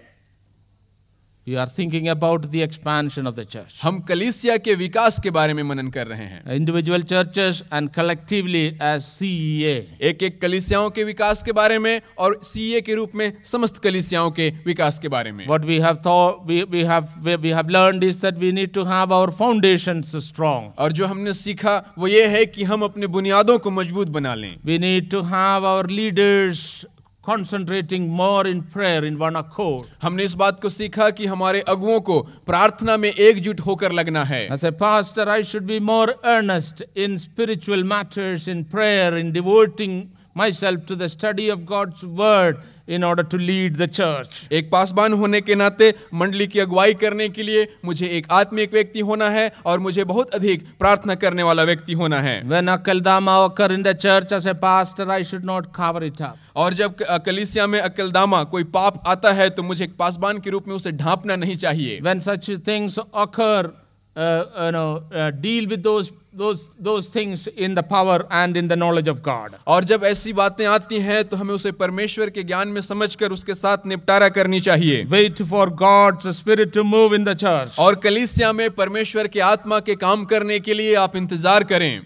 We are thinking about the expansion of the church. हम कलीसिया के विकास के बारे में मनन कर रहे हैं Individual churches and collectively as CEA. एक एक कलीसियाओं के विकास के बारे में और सीए के रूप में समस्त कलीसियाओं के विकास के बारे में What we have thought, we, we have we, we have learned is that we need to have our foundations strong. और जो हमने सीखा वो ये है कि हम अपने बुनियादों को मज़बूत बना लें We need to have our leaders concentrating more in prayer in one accord. हमने इस बात को सीखा कि हमारे अगुओं को प्रार्थना में एकजुट होकर लगना है As a pastor, I should be more earnest in spiritual matters, in prayer, in devoting myself to the study of God's word in order to lead the church. एक पासबान होने के नाते मंडली की अगुवाई करने के लिए मुझे एक आत्मिक व्यक्ति होना है और मुझे बहुत अधिक प्रार्थना करने वाला व्यक्ति होना है When Akaldama occur in the church as a pastor, I should not cover it up. और जब कलीसिया में अकलदामा कोई पाप आता है तो मुझे एक पासबान के रूप में उसे ढांपना नहीं चाहिए When such things occur, uh, you know, uh, deal with those, those, those things in the power and in the knowledge of God. और जब ऐसी बातें आती हैं तो हमें उसे परमेश्वर के ज्ञान में समझकर उसके साथ निपटारा करनी चाहिए Wait for God's Spirit to move in the church. और कलीसिया में परमेश्वर के आत्मा के काम करने के लिए आप इंतज़ार करें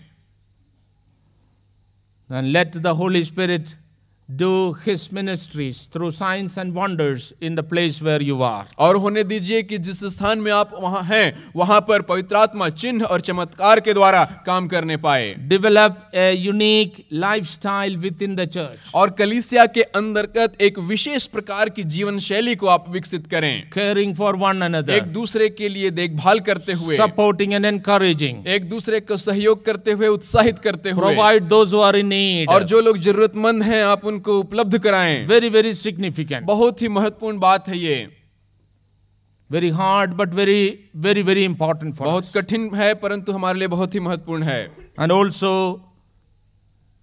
And let the Holy Spirit do His ministries through signs and wonders in the place where you are. और होने दीजिए कि जिस स्थान में आप वहाँ हैं वहाँ पर पवित्र आत्मा चिन्ह और चमत्कार के द्वारा काम करने पाए Develop a unique lifestyle within the church. और कलीसिया के अंतर्गत एक विशेष प्रकार की जीवन शैली को आप विकसित करें Caring for one another, एक दूसरे के लिए देखभाल करते हुए supporting and encouraging, एक दूसरे को सहयोग करते हुए उत्साहित करते हुए provide those who are in need. और जो लोग जरूरतमंद हैं आप उनको उपलब्ध कराएँ Very, very significant. बहुत ही महत्वपूर्ण बात है ये but very, very, very important for us. बहुत कठिन है परंतु हमारे लिए बहुत ही महत्वपूर्ण है And also,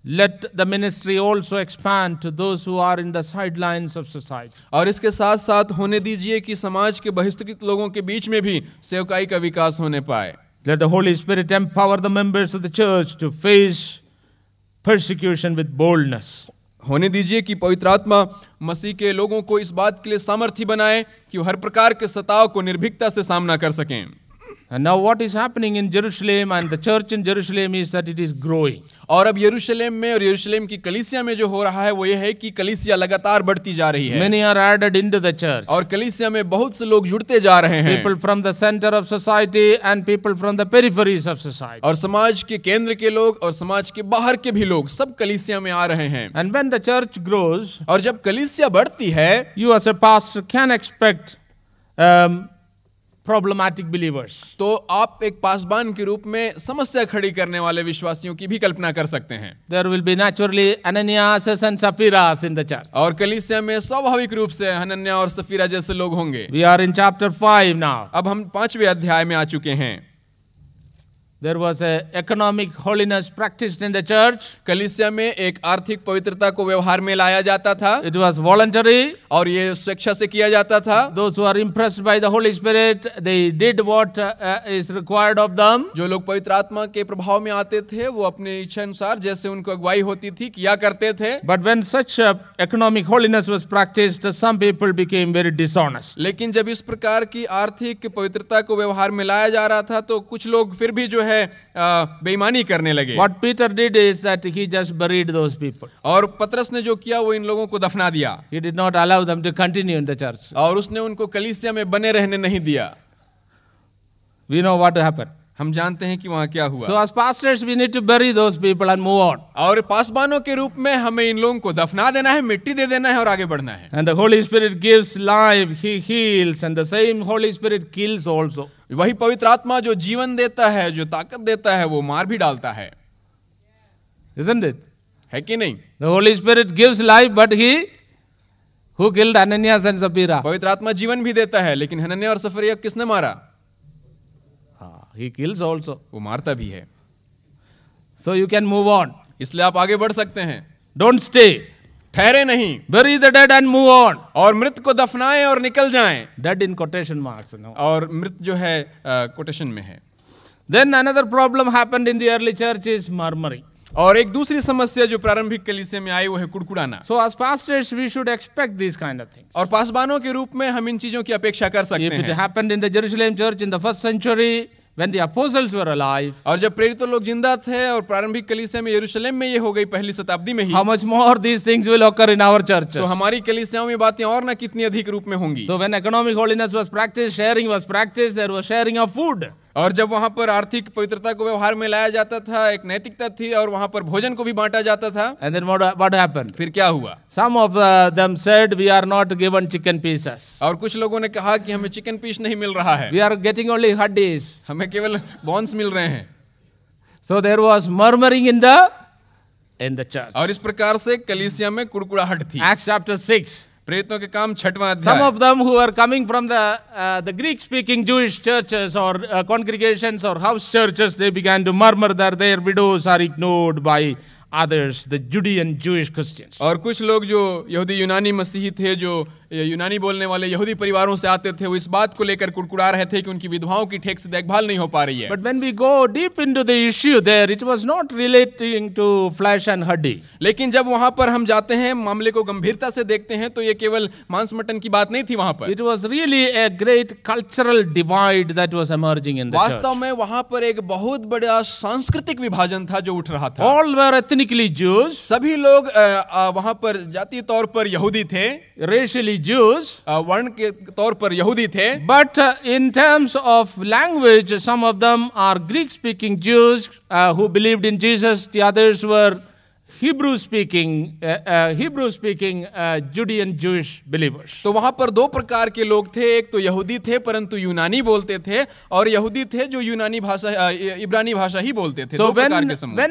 let the ministry also expand to those who are in the sidelines of society. और इसके साथ साथ होने दीजिए कि समाज के बहिष्कृत लोगों के बीच में भी सेवकाई का विकास होने पाए Let the Holy Spirit empower the members of the church to face persecution with boldness. होने दीजिए कि पवित्र आत्मा मसीह के लोगों को इस बात के लिए सामर्थ्य बनाए कि वो हर प्रकार के सताव को निर्भीकता से सामना कर सकें। And now what is happening in Jerusalem and the church in Jerusalem is that it is growing. और अब यरूशलेम में और यरूशलेम की कलिसिया में जो हो रहा है वो ये है कि कलिसिया लगातार बढ़ती जा रही है Many are added into the church. और कलिसिया में बहुत से लोग जुड़ते जा रहे हैं people from the centre of society and people from the peripheries of society और समाज के केंद्र के लोग और समाज के बाहर के भी लोग सब कलिसिया में आ रहे हैं and when the church grows और जब कलिसिया बढ़ती है you as a pastor can expect problematic believers तो आप एक पासबान के रूप में समस्या खड़ी करने वाले विश्वासियों की भी कल्पना कर सकते हैं There will be naturally Ananias and Sapphira's in the church. और कलीसिया में स्वाभाविक रूप से अनन्या और सफीरा जैसे लोग होंगे We are in chapter 5 now. अब हम पांचवे अध्याय में आ चुके हैं There was a economic holiness practiced in the church. कलीसिया में एक आर्थिक पवित्रता को व्यवहार में लाया जाता था It was voluntary. और ये स्वेच्छा से किया जाता था Those who are impressed by the Holy Spirit, they did what uh, uh, is required of them. जो लोग पवित्र आत्मा के प्रभाव में आते थे वो अपने इच्छा अनुसार जैसे उनको अगुवाई होती थी किया करते थे But when such uh, economic holiness was practiced, some people became very dishonest. लेकिन जब इस प्रकार की आर्थिक पवित्रता को व्यवहार में लाया जा रहा था तो कुछ लोग फिर भी जो है है बेईमानी करने लगे। What Peter did is that he just buried those people और पत्रस ने जो किया वो इन लोगों को दफना दिया। He did not allow them to continue in the church और उसने उनको कलिसिया में बने रहने नहीं दिया। वी नो वॉट हैपेंड हम जानते हैं कि वहाँ क्या हुआ। सो और पासबानों के रूप में हमें इन लोगों को दफना देना है मिट्टी दे देना है और आगे बढ़ना है। And Holy Spirit gives life he वही पवित्र आत्मा जो जीवन देता है जो ताकत देता है वो मार भी डालता है। इजंट इट है कि नहीं? The Holy Spirit gives life but he who killed Ananias and Sapphira पवित्र आत्मा जीवन भी देता है लेकिन हनन्या और सफरिया किसने मारा? ही किल्स ऑल्सो वो मारता भी है। So you can move on इसलिए आप आगे बढ़ सकते हैं। डोंट स्टे ठहरे नहीं। Bury the dead and move on और मृत को दफनाएँ और निकल जाएँ। डेड इन कोटेशन मार्क्स और मृत जो है कोटेशन uh, में है। Then another problem happened in the church is murmuring और एक दूसरी समस्या जो प्रारंभिक कलिसे में आई वो है कुड़कुड़ाना। So as pass we should expect this kind of thing और पासबानों के रूप में हम इन चीज़ों की अपेक्षा कर सकते हैं। In the Jerusalem church in the first century when the apostles were alive, और जब प्रेरित लोग ज़िंदा थे और प्रारंभिक कलीसिया में यरूशलेम में ये हो गई पहली शताब्दी में ही how much more these things will occur in our churches? तो हमारी कलीसियाओं में बातें और ना कितनी अधिक रूप में होंगी So when economic holiness was practiced, sharing was practiced, there was sharing of food. और जब वहाँ पर आर्थिक पवित्रता को व्यवहार में लाया जाता था एक नैतिकता थी और वहाँ पर भोजन को भी बांटा जाता था। एंड देन फिर क्या हुआ? Some of them said we are not given chicken pieces और कुछ लोगों ने कहा कि हमें चिकन पीस नहीं मिल रहा है। वी आर गेटिंग ओनली हड्डीज हमें केवल बोन्स मिल रहे हैं। So there was murmuring in the in the church और इस प्रकार से कलिसिया में कुड़कुड़ाहट थी। एक्स चैप्टर सिक्स प्रेतों के काम छठवां अध्याय। Some of them who are coming from the the Greek speaking Jewish churches और कॉन्ग्रीगेशंस और house churches they began to murmur that their widows are ignored by others the Judean Jewish Christians और कुछ लोग जो यहूदी यूनानी मसीही थे जो यूनानी बोलने वाले यहूदी परिवारों से आते थे वो इस बात को लेकर कुड़कुड़ा रहे थे कि उनकी विधवाओं की ठीक से देखभाल नहीं हो पा रही है। But when we go deep into the issue there, it was not relating to flesh and huddy. लेकिन जब वहाँ पर हम जाते हैं मामले को गंभीरता से देखते हैं तो ये केवल मांस मटन की बात नहीं थी वहाँ पर। It a great cultural divide that was emerging in the church. वास्तव में वहाँ पर एक बहुत बड़ा सांस्कृतिक विभाजन था जो उठ रहा था। All were ethnically Jews, सभी लोग वहाँ पर जातीय तौर पर यहूदी थे। Racially Jews, अ, वर्ण के तौर पर यहूदी थे But uh, in terms of language, some of them are Greek speaking Jews uh, who believed in Jesus, the others were Hebrew speaking Hebrew speaking Judean Jewish believers तो वहाँ पर दो प्रकार के लोग थे। एक तो यहूदी थे परंतु यूनानी बोलते थे और यहूदी थे जो यूनानी भाषा इब्रानी भाषा ही बोलते थे। So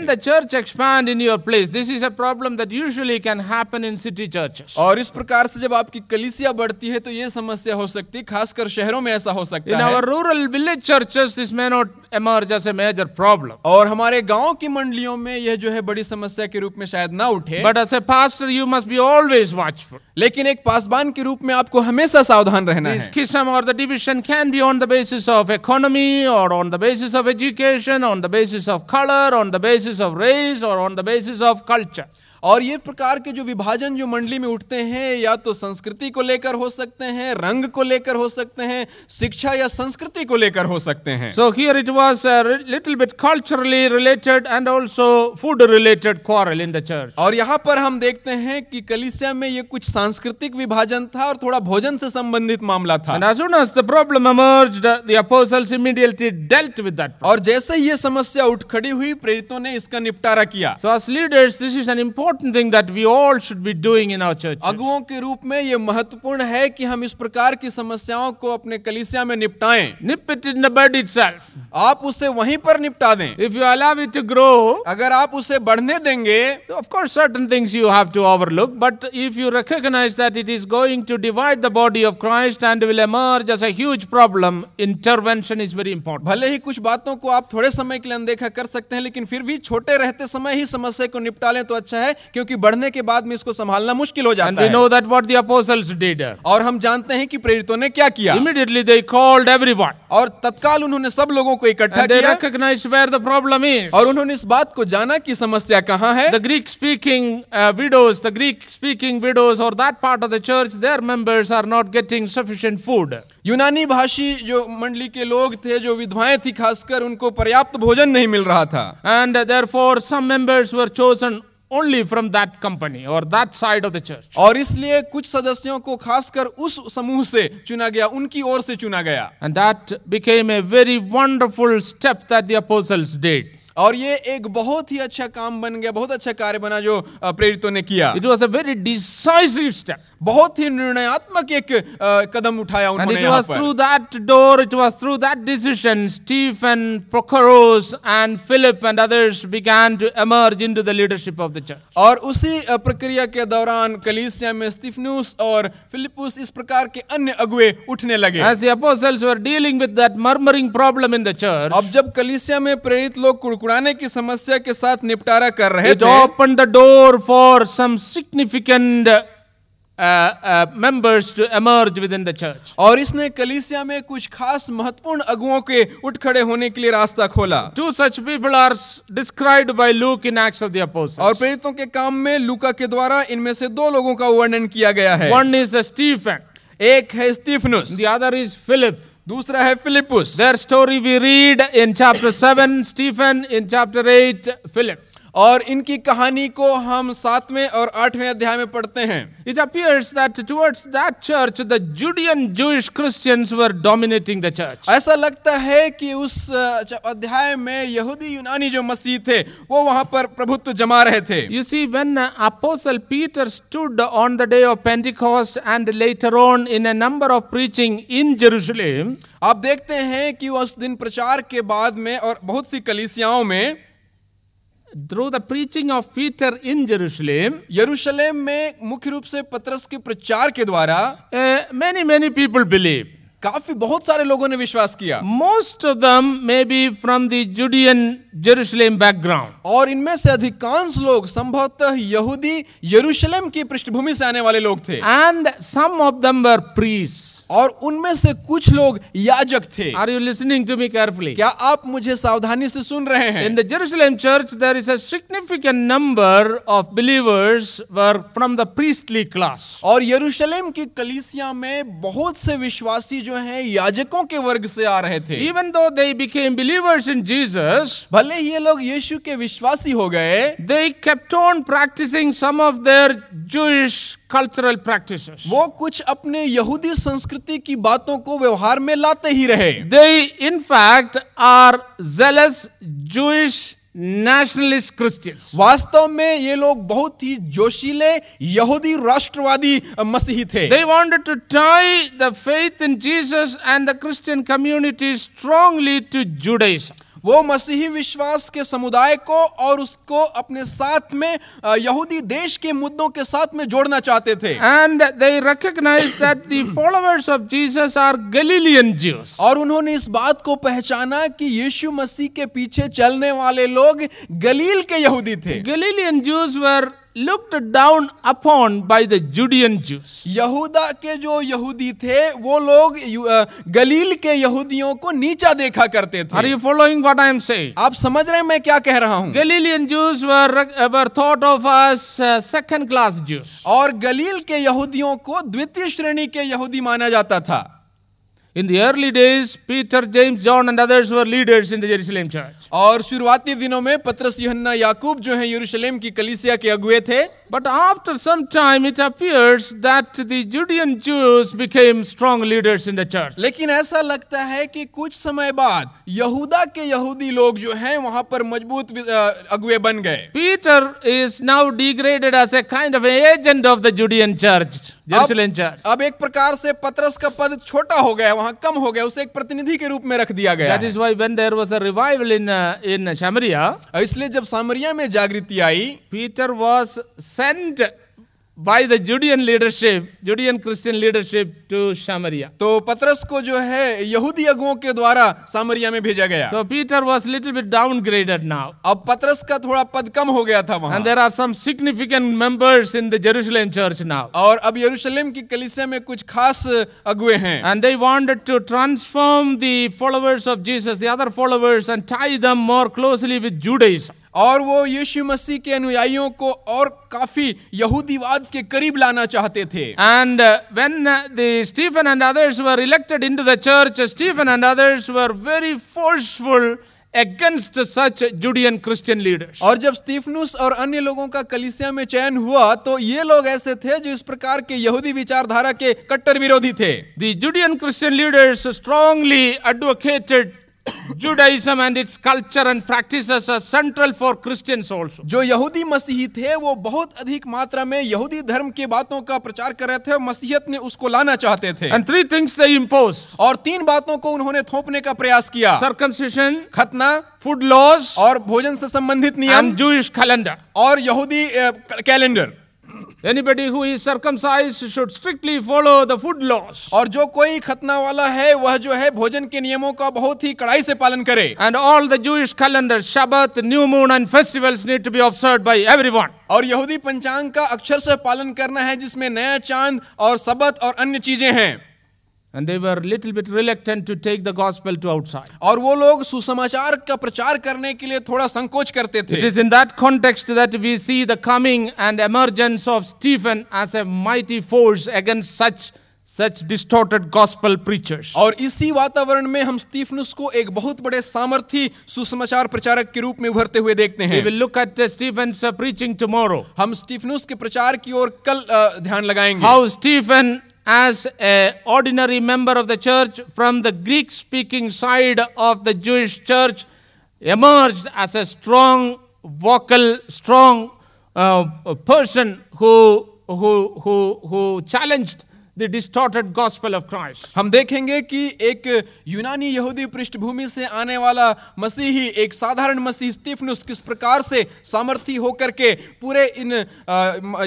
the church expand in your place this is a problem that usually can happen in city churches और इस प्रकार से जब आपकी कलिसिया बढ़ती है तो ये समस्या हो सकती है खासकर शहरों में ऐसा हो सकता है। In our rural village churches this may not emerge as a major problem और हमारे गाँव की मंडलियों में यह जो है बड़ी समस्या के रूप में में शायद ना उठे। But as a pastor you must be always watchful लेकिन एक पासबान के रूप में आपको हमेशा सावधान रहना है। किसम और division can be on the basis of economy और on the basis of education on the basis of colour on the basis of race और on the basis of culture और ये प्रकार के जो विभाजन जो मंडली में उठते हैं या तो संस्कृति को लेकर हो सकते हैं रंग को लेकर हो सकते हैं शिक्षा या संस्कृति को लेकर हो सकते हैं। So here it was little bit culturally related and also food related quarrel in the church और यहाँ पर हम देखते हैं कि कलिसिया में ये कुछ सांस्कृतिक विभाजन था और थोड़ा भोजन से संबंधित मामला था। प्रॉब्लम इमीडिएटली डेल्ट विद और जैसे ही ये समस्या उठ खड़ी हुई प्रेरितों ने इसका निपटारा किया। So leaders this is an important thing that we all should be doing in our church. अगुओं के रूप में ये महत्वपूर्ण है कि हम इस प्रकार की समस्याओं को अपने कलिसिया में निपटाएँ Nip it in the bud itself. आप उसे वहीं पर निपटा दें If you allow it to grow, अगर आप उसे बढ़ने देंगे of course, certain things you have to overlook. But if you recognize that it is going to divide the body of Christ and will emerge as a huge problem, intervention is very important. भले ही कुछ बातों को आप थोड़े समय के लिए अनदेखा कर सकते हैं लेकिन फिर भी छोटे रहते समय ही समस्या को निपटा लें तो अच्छा है क्योंकि बढ़ने के बाद में इसको संभालना मुश्किल हो जाता है। और हम जानते हैं कि प्रेरितों ने क्या किया। इमीडिएटली दे कॉल्ड एवरीवन और तत्काल उन्होंने सब लोगों को इकट्ठा किया। They recognise where the problem is और उन्होंने इस बात को जाना कि समस्या कहाँ है। The Greek speaking widows the Greek speaking widows और that part of the church their members are not getting sufficient food यूनानी भाषी जो मंडली के लोग थे जो विधवाएँ थी खासकर उनको पर्याप्त भोजन नहीं मिल रहा था। And therefore some members were chosen only from that company or that side of the church. और इसलिए कुछ सदस्यों को खासकर उस समूह से चुना गया उनकी ओर से चुना गया And that became a very wonderful step that the apostles did. और ये एक बहुत ही अच्छा काम बन गया बहुत अच्छा कार्य बना जो प्रेरितों ने किया it was a very decisive step. बहुत ही निर्णयात्मक एक कदम उठाया उन्होंने it was through that door it was through that decision Stephen Prochorus and Philip and others began to emerge into the leadership of the church और उसी प्रक्रिया के दौरान कलीसिया में स्टीफनस और फिलिपस इस प्रकार के अन्य अगुए उठने लगे। As the apostles were dealing with that murmuring problem in the church अब जब कलीसिया में प्रेरित लोग कुड़कुड़ाने की समस्या के साथ निपटारा कर रहे थे open the door for some significant members to emerge within the church और इसने कलीसिया में कुछ खास महत्वपूर्ण अगुओं के उठ खड़े होने के लिए रास्ता खोला। Two such people are described by Luke in Acts of the और प्रेरितों के काम में लूका के द्वारा इनमें से दो लोगों का वर्णन किया गया है। वन इज़ स्टीफन एक है स्टीफनस। द इज़ फिलिप दूसरा है Philip. Their story we read in chapter 7 Stephen in chapter 8 Philip और इनकी कहानी को हम सातवें और आठवें अध्याय में पढ़ते हैं। It appears that towards that church the Judean Jewish Christians were dominating the church ऐसा लगता है कि उस अध्याय में यहूदी यूनानी जो मसीह थे वो वहाँ पर प्रभुत्व जमा रहे थे। You see when apostle Peter stood on the day of Pentecost and later on in a number of preaching in Jerusalem आप देखते हैं कि उस दिन प्रचार के बाद में और बहुत सी कलीसियाओं में through the preaching of Peter in Jerusalem यरूशलेम में मुख्य रूप से पत्रस के प्रचार के द्वारा मेनी मेनी पीपल बिलीव काफ़ी बहुत सारे लोगों ने विश्वास किया। Most of them may be from the Judean Jerusalem background और इनमें से अधिकांश लोग संभवतः यहूदी यरूशलेम की पृष्ठभूमि से आने वाले लोग थे। एंड सम ऑफ़ दम वर प्रीस्ट और उनमें से कुछ लोग याजक थे। Are you listening to me carefully क्या आप मुझे सावधानी से सुन रहे हैं? In the Jerusalem church there is a number of believers were from the priestly class और यरूशलेम की कलिसिया में बहुत से विश्वासी जो हैं याजकों के वर्ग से आ रहे थे। Even though they became believers in Jesus भले ही ये लोग यीशु के विश्वासी हो गए they kept on practising some of their Jewish cultural practice वो कुछ अपने यहूदी संस्कृति संस्कृति की बातों को व्यवहार में लाते ही रहे। They in fact are jealous Jewish nationalist Christian वास्तव में ये लोग बहुत ही जोशीले यहूदी राष्ट्रवादी मसीही थे। They wanted to try the faith in Jesus and the Christian community strongly to Judaism वो मसीही विश्वास के समुदाय को और उसको अपने साथ में यहूदी देश के मुद्दों के साथ में जोड़ना चाहते थे। And they recognise that the followers of Jesus are Galilean Jews और उन्होंने इस बात को पहचाना कि यीशु मसीह के पीछे चलने वाले लोग गलील के यहूदी थे। Galilean Jews were looked down upon by the Judean Jews. यहूदा के जो यहूदी थे वो लोग गलील के यहूदियों को नीचा देखा करते थे. Are you following what I am saying? आप समझ रहे हैं मैं क्या कह रहा हूँ Galilean Jews were, were thought of as uh, second class Jews. और गलील के यहूदियों को द्वितीय श्रेणी के यहूदी माना जाता था In the early days, Peter, James, John, and others were leaders in the Jerusalem church. और शुरुआती दिनों में पत्रस यूहन्ना याकूब जो हैं यरूशलेम की कलीसिया के अगुए थे But after some time, it appears that the Judean Jews became strong leaders in the church. लेकिन ऐसा लगता है कि कुछ समय बाद यहूदा के यहूदी लोग जो हैं वहाँ पर मज़बूत अगुए बन गए Peter is now degraded as a kind of an agent of the Judean church, Jerusalem church. अब एक प्रकार से पत्रस का पद छोटा हो गया वहाँ कम हो गया उसे एक प्रतिनिधि के रूप में रख दिया गया That is why when there was a revival in, uh, in Samaria, इसलिए जब सामरिया में जागृति आई Peter was sent by the Judean leadership, Judean Christian leadership to Samaria. तो पत्रस को जो है यहूदी अगुओं के द्वारा सामरिया में भेजा गया So Peter was little bit downgraded now. अब पत्रस का थोड़ा पद कम हो गया था वहाँ And there are some significant members in the Jerusalem church now. और अब यरूशलेम की कलीसिया में कुछ खास अगुए हैं And they wanted to transform the followers of Jesus, the other followers, and tie them more closely with Judaism. और वो यीशु मसीह के अनुयायियों को और काफ़ी यहूदीवाद के करीब लाना चाहते थे। And when the Stephen and others were elected into the church Stephen and others were very forceful against such Judean Christian leaders और जब स्टीफनुस और अन्य लोगों का कलिसिया में चयन हुआ तो ये लोग ऐसे थे जो इस प्रकार के यहूदी विचारधारा के कट्टर विरोधी थे। The Judean Christian leaders strongly advocated Judaism and its culture and practices as central for Christians also. जो यहूदी मसीही थे वो बहुत अधिक मात्रा में यहूदी धर्म के बातों का प्रचार कर रहे थे और मसीहत ने उसको लाना चाहते थे And three things they imposed और तीन बातों को उन्होंने थोपने का प्रयास किया circumcision, खतना food laws, और भोजन से संबंधित नियम and Jewish calendar. और यहूदी अ, calendar Anybody who is circumcised should strictly follow the food laws. और जो कोई खतना वाला है वह जो है भोजन के नियमों का बहुत ही कड़ाई से पालन करे And all the Jewish calendar, Shabbat, new moon, and festivals need to be observed by everyone. और यहूदी पंचांग का अक्षर से पालन करना है जिसमें नया चाँद और सबत और अन्य चीज़ें हैं And they were little bit reluctant to take the gospel to outside. और वो लोग सुसमाचार का प्रचार करने के लिए थोड़ा संकोच करते It थे is in that context that we see the coming and emergence of Stephen as a mighty force against such such distorted gospel preachers. और इसी वातावरण में हम स्टीफनुस को एक बहुत बड़े सामर्थी सुसमाचार प्रचारक के रूप में उभरते हुए देखते We हैं will look at uh, Stephen's uh, preaching tomorrow. हम स्टीफनुस के प्रचार की ओर कल अ, ध्यान लगाएंगे How Stephen, as a ordinary member of the church from the Greek-speaking side of the Jewish church, emerged as a strong, vocal, strong uh, person who, who, who, who challenged the distorted gospel of Christ. हम देखेंगे कि एक यूनानी यहूदी पृष्ठभूमि से आने वाला मसीही एक साधारण मसीह स्टीफनुस किस प्रकार से सामर्थी होकर के पूरे इन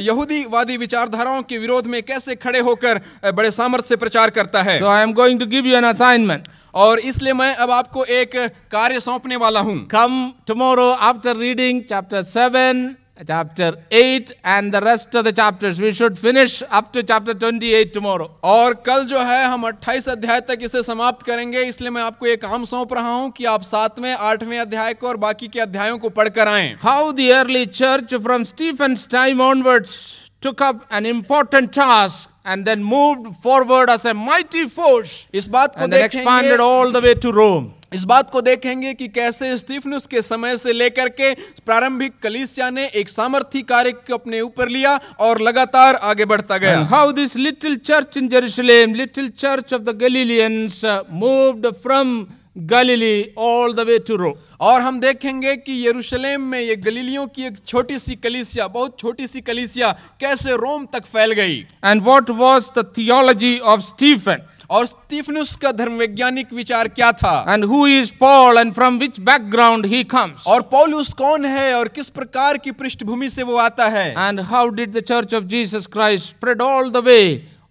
यहूदीवादी विचारधाराओं के विरोध में कैसे खड़े होकर बड़े सामर्थ्य से प्रचार करता है So I am going to give you an assignment. और इसलिए मैं अब आपको एक कार्य सौंपने वाला हूँ Come tomorrow after reading chapter 7, chapter 8, and the rest of the chapters. We should finish up to chapter 28 tomorrow. और कल जो है हम 28 अध्याय तक इसे समाप्त करेंगे इसलिए मैं आपको एक काम सौंप रहा हूं कि आप सातवें आठवें अध्याय को और बाकी के अध्यायों को पढ़कर आएं How the early church from Stephen's time onwards took up an important task and then moved forward as a mighty force इस बात को and then expanded देखेंगे all the way to Rome. इस बात को देखेंगे कि कैसे स्टीफन के समय से लेकर के प्रारंभिक कलिसिया ने एक सामर्थ्य कार्य को अपने ऊपर लिया और लगातार आगे बढ़ता गया। How this little church in Jerusalem little church of the Galileans moved from Galilee all the way to Rome और हम देखेंगे कि यरूशलेम में ये गलीलियों की एक छोटी सी कलिसिया बहुत छोटी सी कलिसिया कैसे रोम तक फैल गई। And what was the theology of Stephen और स्टीफनुस का धर्म वैज्ञानिक विचार क्या था? And who is Paul and from which background he comes और पॉलस कौन है और किस प्रकार की पृष्ठभूमि से वो आता है? And how did the church of Jesus Christ spread all the way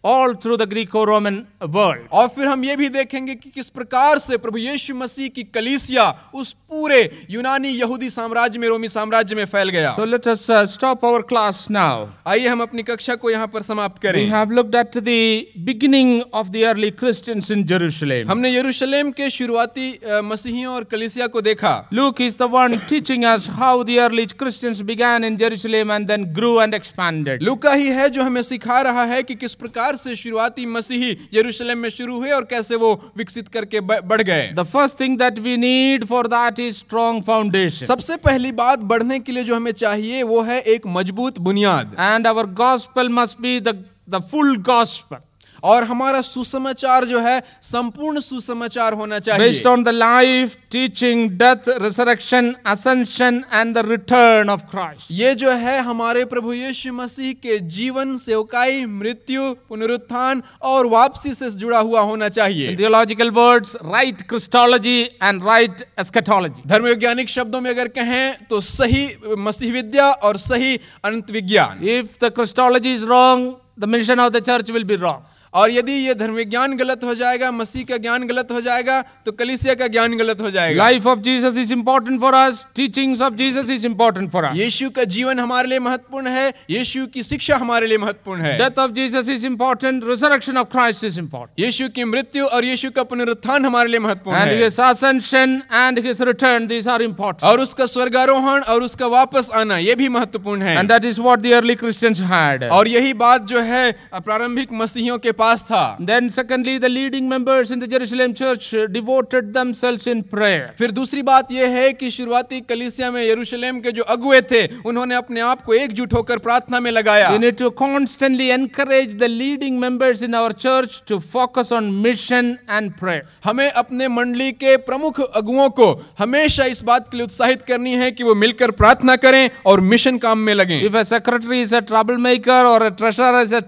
all through the Greco Roman world और फिर हम ये भी देखेंगे कि किस प्रकार से प्रभु यीशु मसीह की कलीसिया उस पूरे यूनानी यहूदी साम्राज्य में रोमी साम्राज्य में फैल गया। So let us stop our class now आइए हम अपनी कक्षा को यहाँ पर समाप्त करें। We have looked at the beginning of the early Christians in यरूशलेम हमने यरूशलेम के शुरुआती मसीहियों और कलीसिया को देखा। Luke is the one teaching us how the early Christians began in यरूशलेम and then grew and expanded लुका ही है जो हमें सिखा रहा है कि किस प्रकार बाहर से शुरुआती मसीही यरूशलेम में शुरू हुए और कैसे वो विकसित करके बढ़ गए। The first thing that we need for that is strong foundation सबसे पहली बात बढ़ने के लिए जो हमें चाहिए वो है एक मज़बूत बुनियाद। And our gospel must be the full gospel और हमारा सुसमाचार जो है संपूर्ण सुसमाचार होना चाहिए। Based on the life teaching death resurrection ascension and the return of Christ ये जो है हमारे प्रभु यीशु मसीह के जीवन सेवकाई मृत्यु पुनरुत्थान और वापसी से जुड़ा हुआ होना चाहिए। Theological words right Christology and right eschatology धर्म वैज्ञानिक शब्दों में अगर कहें तो सही मसीह विद्या और सही अंत विज्ञान। If the Christology is wrong the mission of the church will be wrong और यदि ये धर्म ज्ञान गलत हो जाएगा मसीह का ज्ञान गलत हो जाएगा तो कलिसिया का ज्ञान गलत हो जाएगा। Life of Jesus is important for us teachings of Jesus is important for us यीशु का जीवन हमारे लिए महत्वपूर्ण है यीशु की शिक्षा हमारे लिए महत्वपूर्ण है। Death of Jesus is important resurrection of Christ is important यीशु की मृत्यु और यीशु का पुनरुत्थान हमारे लिए महत्वपूर्ण है। And his ascension and his return these और उसका स्वर्गारोहण और उसका वापस आना ये भी महत्वपूर्ण है। And that is what the early Christians had और यही बात जो है प्रारंभिक मसीहियों के पास पास था। Then secondly the leading members in the Jerusalem church devoted themselves in prayer फिर दूसरी बात यह है कि शुरुआती कलीसिया में यरूशलेम के जो अगुवे थे उन्होंने अपने आप को एकजुट होकर प्रार्थना में लगाया। You need to constantly encourage the leading members in our church to focus on mission and prayer हमें अपने मंडली के प्रमुख अगुओं को हमेशा इस बात के लिए उत्साहित करनी है कि वो मिलकर प्रार्थना करें और मिशन काम में लगें। If a secretary is a troublemaker or a treasurer is a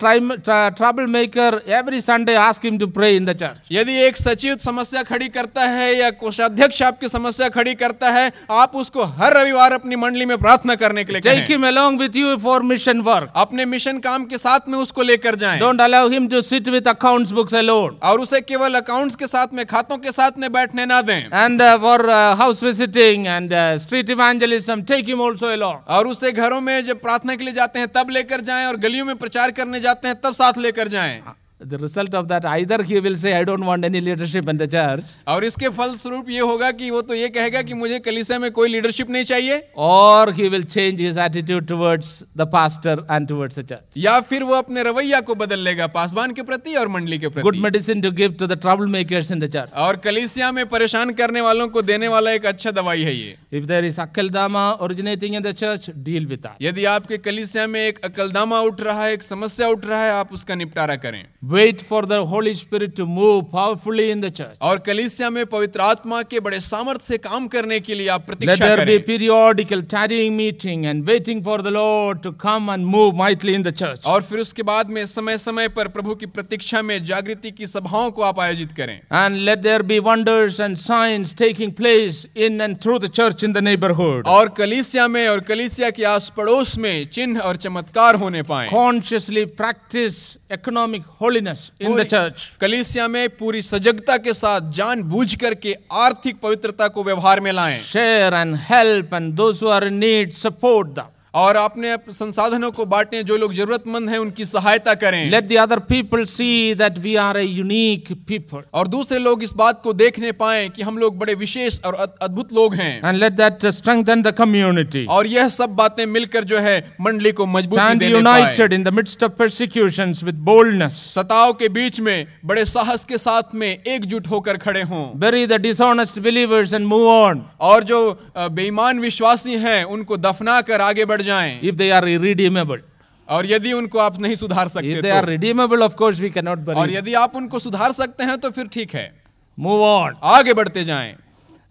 troublemaker every Sunday ask him to pray in the church. यदि एक सचिव समस्या खड़ी करता है या कोषाध्यक्ष आपकी समस्या खड़ी करता है आप उसको हर रविवार अपनी मंडली में प्रार्थना करने के लिए Take कहें him along with you for mission work. अपने मिशन काम के साथ में उसको लेकर जाएँ Don't allow him to sit with accounts books alone. और उसे केवल अकाउंट्स के साथ में खातों के साथ में बैठने ना दें And uh, for uh, house visiting and uh, street evangelism, take him also along. और उसे घरों में जब प्रार्थना के लिए जाते हैं तब लेकर जाएँ और गलियों में प्रचार करने जाते हैं तब साथ लेकर जाएँ The result of that, either he will say, I don't want any leadership in the church, और इसके फलस्वरूप ये होगा कि वो तो ये कहेगा कि मुझे कलीसिया में कोई लीडरशिप नहीं चाहिए or he will change his attitude towards the pastor and towards the church. या फिर वो अपने रवैया को बदल लेगा पासवान के प्रति और मंडली के Good medicine to give to the troublemakers in the church. और कलीसिया में परेशान करने वालों को देने वाला एक अच्छा दवाई है ये If there is akeldama originating in the church, deal with that. यदि आपके कलीसिया में एक अकलदामा उठ रहा है एक समस्या उठ रहा है आप उसका निपटारा करें Wait for the Holy Spirit to move powerfully in the church. और कलीसिया में पवित्र आत्मा के बड़े सामर्थ्य से काम करने के लिए आप Let Pratiksha there be periodical tarrying meeting and waiting for the Lord to come and move mightily in the church. और फिर उसके बाद में समय समय पर प्रभु की प्रतीक्षा में जागृति की सभाओं को आप आयोजित करें And let there be wonders and signs taking place in and through the church in the neighborhood. और कलीसिया में और कलीसिया के आस पड़ोस में चिन्ह और चमत्कार होने पाए Consciously practice economic holiness in the church कलीसिया में पूरी सजगता के साथ जान बूझ करके आर्थिक पवित्रता को व्यवहार में लाए। Share and help and do need support them और अपने संसाधनों को बांटे जो लोग जरूरतमंद हैं उनकी सहायता करें। Let the other people see that we are a unique people और दूसरे लोग इस बात को देखने पाए कि हम लोग बड़े विशेष और अद्भुत लोग हैं। And let that strengthen the community और यह सब बातें मिलकर जो है मंडली को मज़बूत देने united in the midst of prosecution with boldness सताव के बीच में बड़े साहस के साथ में एकजुट होकर खड़े हों। Bury the dishonest believers and move on और जो बेईमान विश्वासी हैं उनको दफना कर आगे बढ़ जाएँ। इफ़ दे आर इरिडीमेबल और यदि उनको आप नहीं सुधार सकते if they are redeemable of course we can not believe और यदि आप उनको सुधार सकते हैं तो फिर ठीक है। मूव ऑन आगे बढ़ते जाएँ।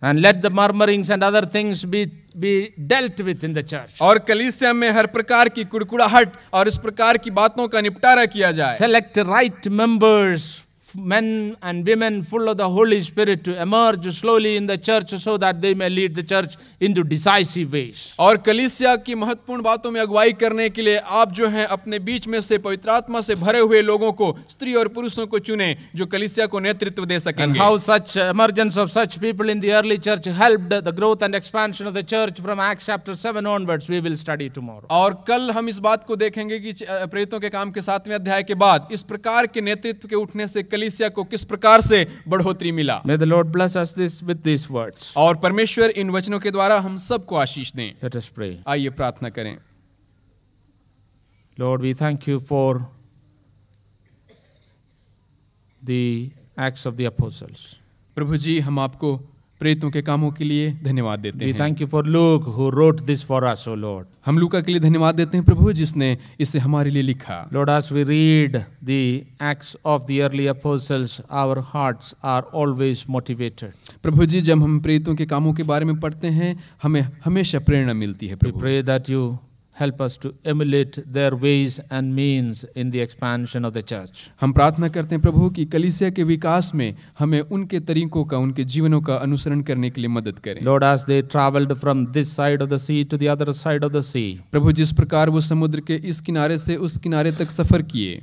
And let the murmurings and other things be be dealt with in the church और कलीसिया में हर प्रकार की कुड़कुड़ाहट और इस प्रकार की बातों का निपटारा किया जाए। Select right members men and women full of the Holy Spirit to emerge slowly in the church so that they may lead the church into decisive ways. और कलीसिया की महत्वपूर्ण बातों में अगुवाई करने के लिए आप जो हैं अपने बीच में से पवित्र आत्मा से भरे हुए लोगों को स्त्री और पुरुषों को चुने जो कलीसिया को नेतृत्व दे And how such emergence of such people in the early church helped the growth and expansion of the church from Acts chapter 7 onwards, we will study tomorrow. और कल हम इस बात को देखेंगे कि अ, प्रेरितों के काम के सातवें अध्याय के बाद इस प्रकार के नेतृत्व के उठने से कलीसिया को किस प्रकार से बढ़ोतरी मिला? May the Lord bless us this with this words और परमेश्वर इन वचनों के द्वारा हम सबको आशीष दें। लेट अस प्रे आइए प्रार्थना करें। Lord we thank you for the Acts of the Apostles प्रभु जी हम आपको प्रेतों के कामों के लिए धन्यवाद देते हैं। Thank you for Luke who wrote this for us O Lord हम लुका के लिए धन्यवाद देते हैं प्रभु जिसने इसे हमारे लिए लिखा। Lord as we read the Acts of the early Apostles our hearts are always motivated प्रभु जी जब हम प्रेतों के कामों के बारे में पढ़ते हैं हमें हमेशा प्रेरणा मिलती है प्रभु। Pray that you help us to emulate their ways and means in the expansion of the church. हम प्रार्थना करते हैं प्रभु कि कलीसिया के विकास में हमें उनके तरीकों का उनके जीवनों का अनुसरण करने के लिए मदद करें Lord, as they traveled from this side of the sea to the other side of the sea, प्रभु जिस प्रकार वो समुद्र के इस किनारे से उस किनारे तक सफ़र किए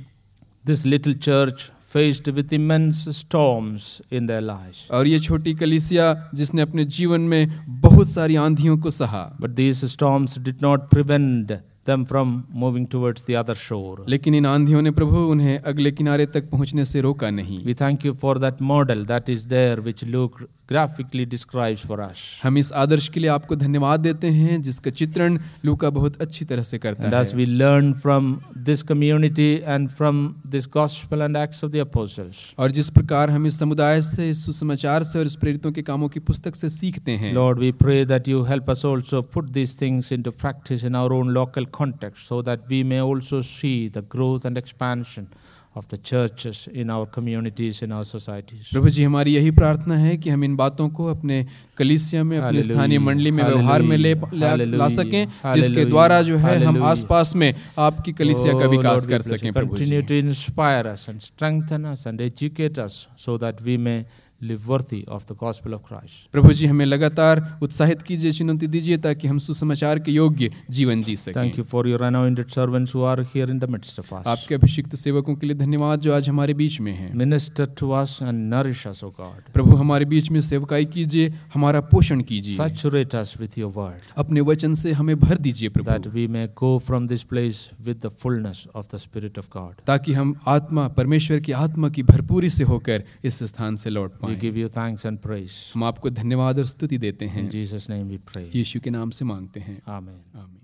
this little church faced with immense storms in their lives. और ये छोटी कलीसिया जिसने अपने जीवन में बहुत सारी आंधियों को सहा But these storms did not prevent them from moving towards the other shore. लेकिन इन आंधियों ने प्रभु उन्हें अगले किनारे तक पहुँचने से रोका नहीं We thank you for that model that is there, which Luke graphically describes for us. हम इस आदर्श के लिए आपको धन्यवाद देते हैं जिसका चित्रण लूका बहुत अच्छी तरह से करता And है as we learn from this community and from this gospel and acts of the apostles, और जिस प्रकार हम इस समुदाय से इस सुसमाचार से और इस प्रेरितों के कामों की पुस्तक से सीखते हैं Lord, we pray that you help us also put these things into practice in our own local context so that we may also see the growth and expansion of the churches in our communities, in our societies. प्रभु जी हमारी यही प्रार्थना है कि हम इन बातों को अपने कलीसिया में अपने sthaniya स्थानीय मंडली में व्यवहार में ले ला, jiske dwara सकें जिसके hum द्वारा जो है हम kalisya आसपास में आपकी कलीसिया का ji विकास कर सकें प्रभु जी Continue to inspire us and strengthen us and educate us so that we may live of the gospel of Christ प्रभु जी हमें लगातार उत्साहित कीजिए चुनौती दीजिए ताकि हम सुसमाचार के योग्य जीवन जी सकें। Thank you for your anointed servants who are here in the midst of us आपके अभिषिक्त सेवकों के लिए धन्यवाद जो आज हमारे बीच में हैं। Minister to us and nourish us O God प्रभु हमारे बीच में सेवकाई कीजिए हमारा पोषण कीजिए। Saturate us with your word अपने वचन से हमें भर दीजिए प्रभु। That we may go from this place with the fullness of the spirit of God ताकि हम आत्मा परमेश्वर की आत्मा की भरपूरी से होकर इस स्थान से लौट पाए। We give you thanks and praise. हम आपको धन्यवाद और स्तुति देते हैं In Jesus' name we pray. यीशु के नाम से मांगते हैं आमीन आमीन